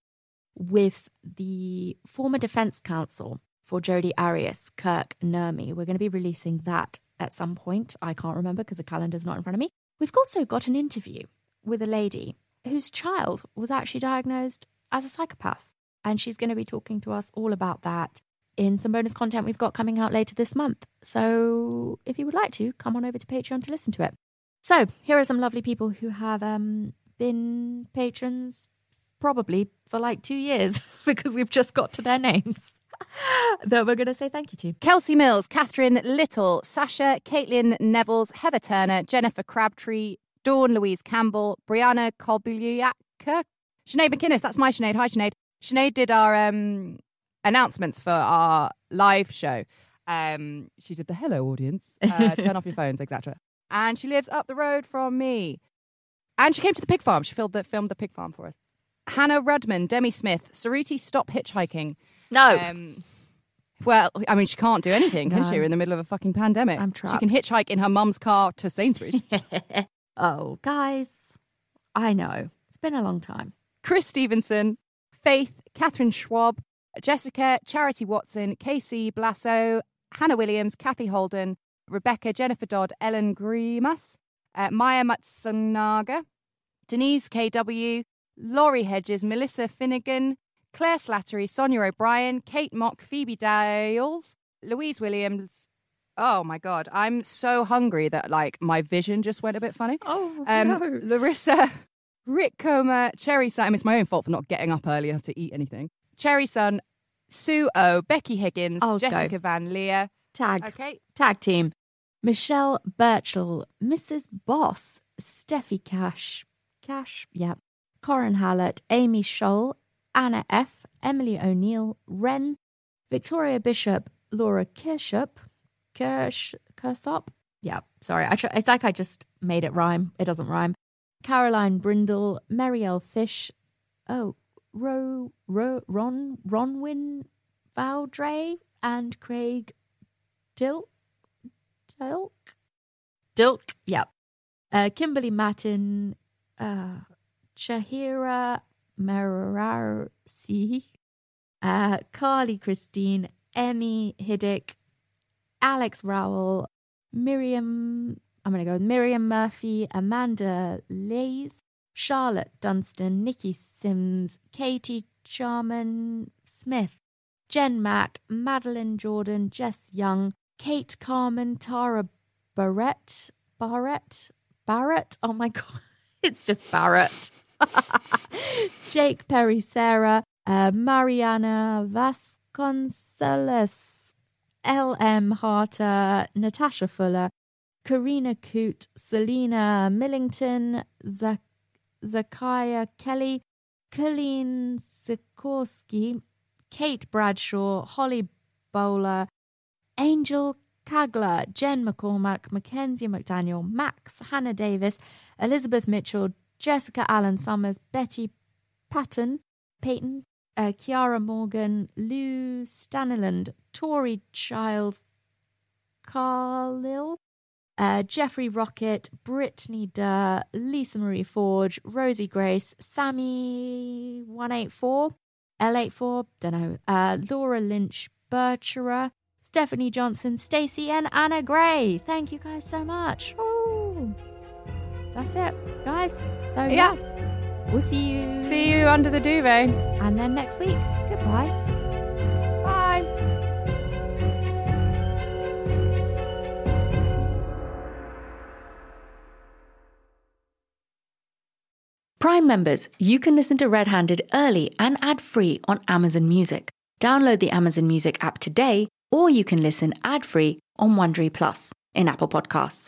with the former defense counsel for Jodi Arias, Kirk Nurmi. We're going to be releasing that at some point. I can't remember because the calendar's not in front of me. We've also got an interview with a lady whose child was actually diagnosed as a psychopath. And she's going to be talking to us all about that in some bonus content we've got coming out later this month. So if you would like to, come on over to Patreon to listen to it. So here are some lovely people who have um, been patrons probably for like two years *laughs* because we've just got to their names. *laughs* that we're going to say thank you to. Kelsey Mills, Catherine Little, Sasha, Caitlin Nevels, Heather Turner, Jennifer Crabtree, Dawn Louise Campbell, Brianna Kobuliak, Sinead McInnes. That's my Sinead. Hi, Sinead. Sinead did our um, announcements for our live show. Um, she did the hello audience, *laughs* uh, turn off your phones, etc. And she lives up the road from me. And she came to the pig farm. She filmed the, filmed the pig farm for us. Hannah Rudman, Demi Smith, Suruthi Stop Hitchhiking. No. Um, well, I mean, she can't do anything, can No. she? We're in the middle of a fucking pandemic. I'm trying. She can hitchhike in her mum's car to Sainsbury's. *laughs* oh, guys, I know. It's been a long time. Chris Stevenson, Faith, Catherine Schwab, Jessica, Charity Watson, Casey Blasso, Hannah Williams, Kathy Holden, Rebecca, Jennifer Dodd, Ellen Grimas, uh, Maya Matsunaga, Denise KW, Laurie Hedges, Melissa Finnegan, Claire Slattery, Sonia O'Brien, Kate Mock, Phoebe Dales, Louise Williams. Oh my God, I'm so hungry that like my vision just went a bit funny. Oh, Um, Larissa, Rick Comer, Cherry Sun. It's my own fault for not getting up early enough to eat anything. Cherry Sun, Sue O, Becky Higgins, I'll go. Jessica Van Leer. Tag. Okay. Tag team. Michelle Birchall, Mrs. Boss, Steffi Cash, Cash, yeah, Corin Hallett, Amy Scholl, Anna F., Emily O'Neill, Wren, Victoria Bishop, Laura Kirshop, Kirsch, Kersop. Yeah, sorry. I tr- it's like I just made it rhyme. It doesn't rhyme. Caroline Brindle, Marielle Fish. Oh, Ro, Ro, Ron, Ronwin Valdre, and Craig Dilk. Dilk? Dilk, yep. Uh, Kimberly Matin, uh, Chahira Mararsi, uh, Carly Christine, Emmy Hiddick, Alex Rowell, Miriam, I'm going to go with Miriam Murphy, Amanda Lays, Charlotte Dunstan, Nikki Sims, Katie Charman Smith, Jen Mack, Madeline Jordan, Jess Young, Kate Carmen, Tara Barrett, Barrett, Barrett. Oh my *laughs* God, it's just Barrett. *laughs* Jake Perry, Sarah, uh, Mariana Vasconcelos, L.M. Harter, Natasha Fuller, Karina Coote, Selena Millington, Zachariah Kelly, Colleen Sikorsky, Kate Bradshaw, Holly Bowler, Angel Kagler, Jen McCormack, Mackenzie McDaniel, Max, Hannah Davis, Elizabeth Mitchell, Jessica Allen Summers, Betty Patton, Peyton, uh, Kiara Morgan, Lou Staniland, Tori Childs, Carlil, uh, Jeffrey Rocket, Brittany Durr, Lisa Marie Forge, Rosie Grace, Sammy 184, L84, don't know, uh, Laura Lynch, Berchera, Stephanie Johnson, Stacey, and Anna Gray. Thank you guys so much. Ooh. That's it, guys. So, yeah. We'll see you. See you under the duvet. And then next week. Goodbye. Bye. Prime members, you can listen to Red Handed early and ad free on Amazon Music. Download the Amazon Music app today, or you can listen ad free on Wondery Plus in Apple Podcasts.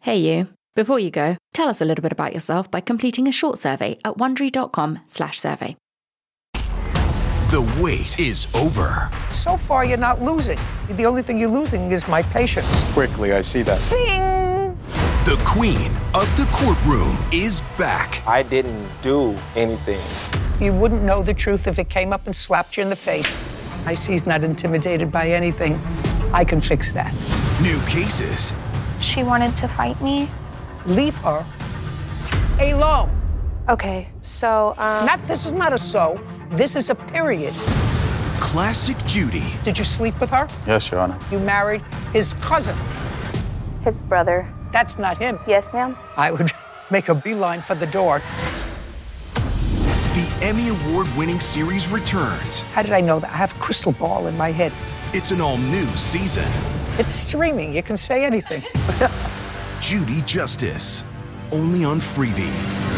Hey, you. Before you go, tell us a little bit about yourself by completing a short survey at wondery.com/slash survey. The wait is over. So far, you're not losing. The only thing you're losing is my patience. Quickly, I see that. Bing! The queen of the courtroom is back. I didn't do anything. You wouldn't know the truth if it came up and slapped you in the face. I see he's not intimidated by anything. I can fix that. New cases, She wanted to fight me. Leave her alone. Okay, so um, Not this is not a so. This is a period. classic Judy, Did you sleep with her? Yes, Your Honor. You married his cousin. his brother. That's not him. Yes, ma'am. I would *laughs* make a beeline for the door. the Emmy Award winning series returns. How did I know that? I have a crystal ball in my head. It's an all new season. It's streaming. You can say anything. *laughs* Judy Justice, only on Freevee.